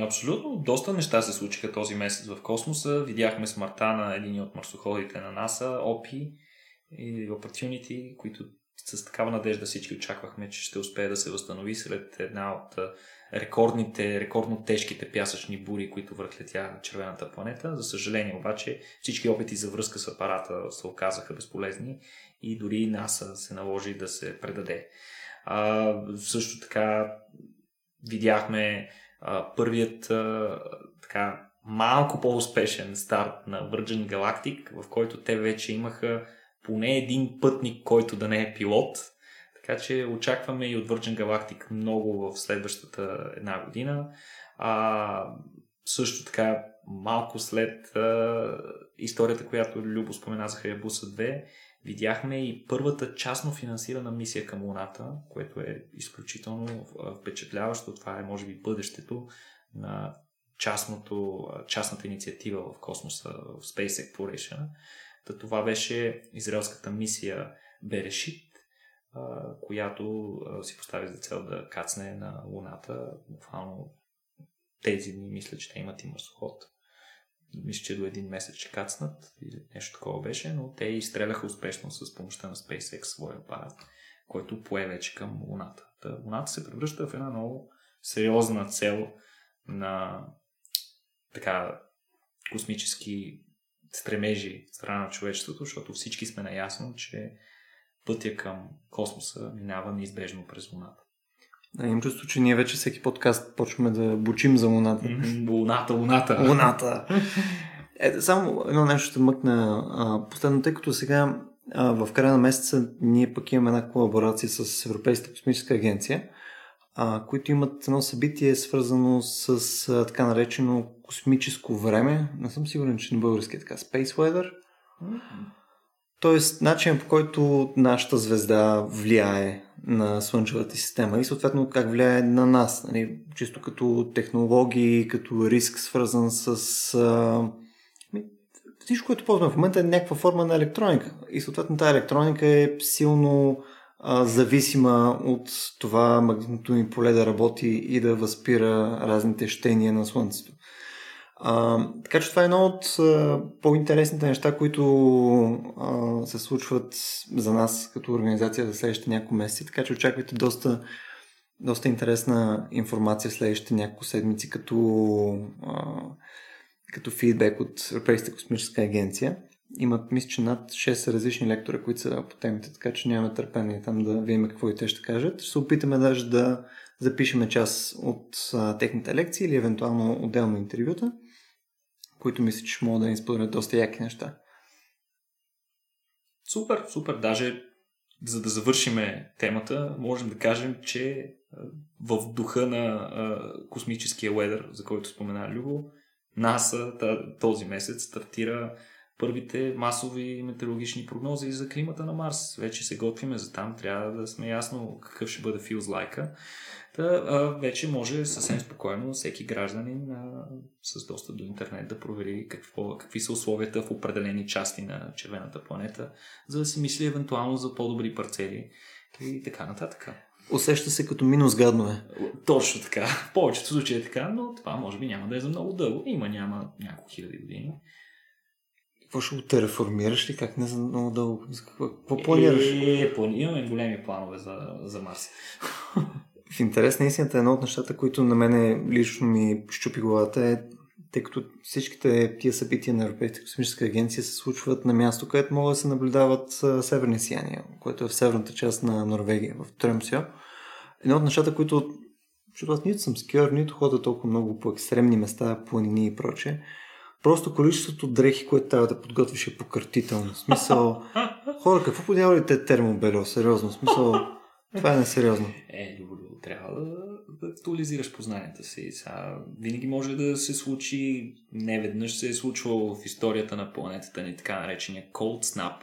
Абсолютно. Доста неща се случиха този месец в космоса. Видяхме смъртта на един от марсоходите на НАСА, ОПИ и Opportunity, които с такава надежда всички очаквахме, че ще успее да се възстанови след една от рекордните, рекордно тежките пясъчни бури, които връхлетя червената планета. За съжаление обаче всички опити за връзка с апарата се оказаха безполезни и дори НАСА се наложи да се предаде. А, също така видяхме а, първият а, така малко по-успешен старт на Virgin Galactic, в който те вече имаха поне един пътник, който да не е пилот. Така че очакваме и от Virgin Galactic много в следващата една година. А, също така, малко след а, историята, която Любо спомена за Хаябуса 2, видяхме и първата частно финансирана мисия към Луната, което е изключително впечатляващо. Това е, може би, бъдещето на частното, частната инициатива в космоса, в Space Exploration. Та това беше израелската мисия Берешит, която си постави за цел да кацне на Луната. Буквално тези дни мисля, че те имат и марсоход. Мисля, че до един месец ще кацнат или нещо такова беше, но те изстреляха успешно с помощта на SpaceX своя апарат, който пое вече към Луната. Та, Луната се превръща в една много сериозна цел на така космически стремежи страна на човечеството, защото всички сме наясно, че пътя към космоса минава неизбежно през Луната. Да, имам чувство, че ние вече всеки подкаст почваме да бучим за Луната. Луната, Луната. Луната! *laughs* Е, само едно нещо ще мъкна а, последно, тъй като сега а, в края на месеца ние пък имаме една колаборация с Европейската космическа агенция, а, които имат едно събитие свързано с а, така наречено космическо време. Не съм сигурен, че на български е така. Space Weather. Тоест, начин по който нашата звезда влияе на Слънчевата система и съответно как влияе на нас. Нали? Чисто като технологии, като риск свързан с... А, всичко, което ползваме в момента е някаква форма на електроника. И съответно тази електроника е силно а, зависима от това магнитното ни поле да работи и да възпира разните щения на Слънцето. А, така че това е едно от а, по-интересните неща, които а, се случват за нас като организация за следващите няколко месеци. Така че очаквайте доста, доста интересна информация в следващите няколко седмици като, а, като фидбек от Европейската космическа агенция. Имат, мисля, че над 6 различни лектора, които са по темите, така че нямаме търпение там да видим какво и те ще кажат. Ще се опитаме даже да запишеме част от а, техните лекции или евентуално отделно интервюта които мисля, че могат да ни споделят доста яки неща. Супер, супер. Даже за да завършиме темата, можем да кажем, че в духа на космическия уедър, за който спомена Любо, НАСА този месец стартира първите масови метеорологични прогнози за климата на Марс. Вече се готвиме за там, трябва да сме ясно какъв ще бъде like Та, а, вече може съвсем спокойно всеки гражданин а, с достъп до интернет да провери какво, какви са условията в определени части на червената планета, за да си мисли евентуално за по-добри парцели и така нататък. Усеща се като минус гаднове. Точно така. В повечето случаи е така, но това може би няма да е за много дълго. Има, няма няколко хиляди години. Какво ще го тереформираш ли? Как не за много дълго? За какво, какво планираш? Е, имаме големи планове за, за Марс. В интерес на истината, едно от нещата, които на мене лично ми щупи главата е, тъй като всичките тия събития на Европейската космическа агенция се случват на място, където могат да се наблюдават северни сияния, което е в северната част на Норвегия, в Тремсио. Едно от нещата, които защото аз нито съм скиор, нито хода толкова много по екстремни места, планини и прочее. Просто количеството дрехи, което трябва да подготвиш е пократително. В смисъл, *laughs* Хора, какво подявали те термобело? Сериозно, смисъл. Това е несериозно. Е, Любо, трябва да, да актуализираш познанията си. Сега, винаги може да се случи, не веднъж се е случвало в историята на планетата ни така наречения cold snap,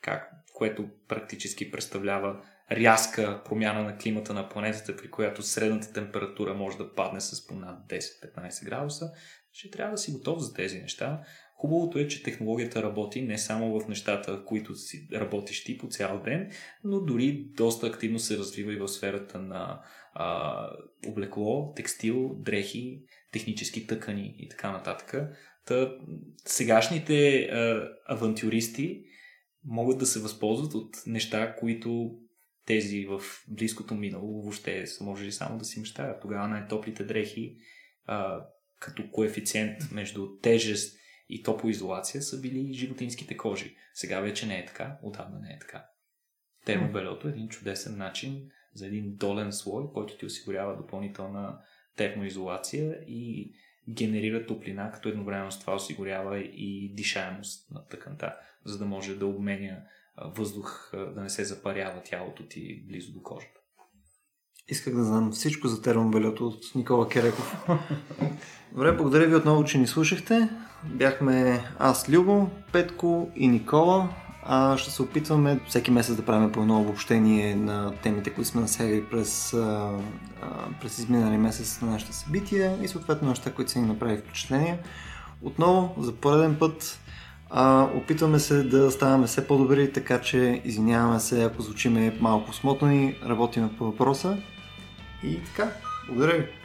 как, което практически представлява рязка промяна на климата на планетата, при която средната температура може да падне с понад 10-15 градуса, ще трябва да си готов за тези неща. Хубавото е, че технологията работи не само в нещата, които си работиш ти по цял ден, но дори доста активно се развива и в сферата на а, облекло, текстил, дрехи, технически тъкани и така нататък. Та, сегашните а, авантюристи могат да се възползват от неща, които тези в близкото минало въобще са можели само да си мечтаят. Тогава най-топлите дрехи а, като коефициент между тежест и топлоизолация са били животинските кожи. Сега вече не е така, отдавна не е така. Термобелето е един чудесен начин за един долен слой, който ти осигурява допълнителна термоизолация и генерира топлина, като едновременно с това осигурява и дишаемост на тъканта, за да може да обменя въздух, да не се запарява тялото ти близо до кожата. Исках да знам всичко за термобелето от Никола Кереков. Добре, благодаря ви отново, че ни слушахте. Бяхме аз, Любо, Петко и Никола. А ще се опитваме всеки месец да правим по едно обобщение на темите, които сме насягали през, през изминали месец на нашите събития и съответно неща, които са ни направили впечатление. Отново, за пореден път, а, опитваме се да ставаме все по-добри, така че извиняваме се, ако звучиме малко смотани, работим по въпроса. И така, благодаря ви.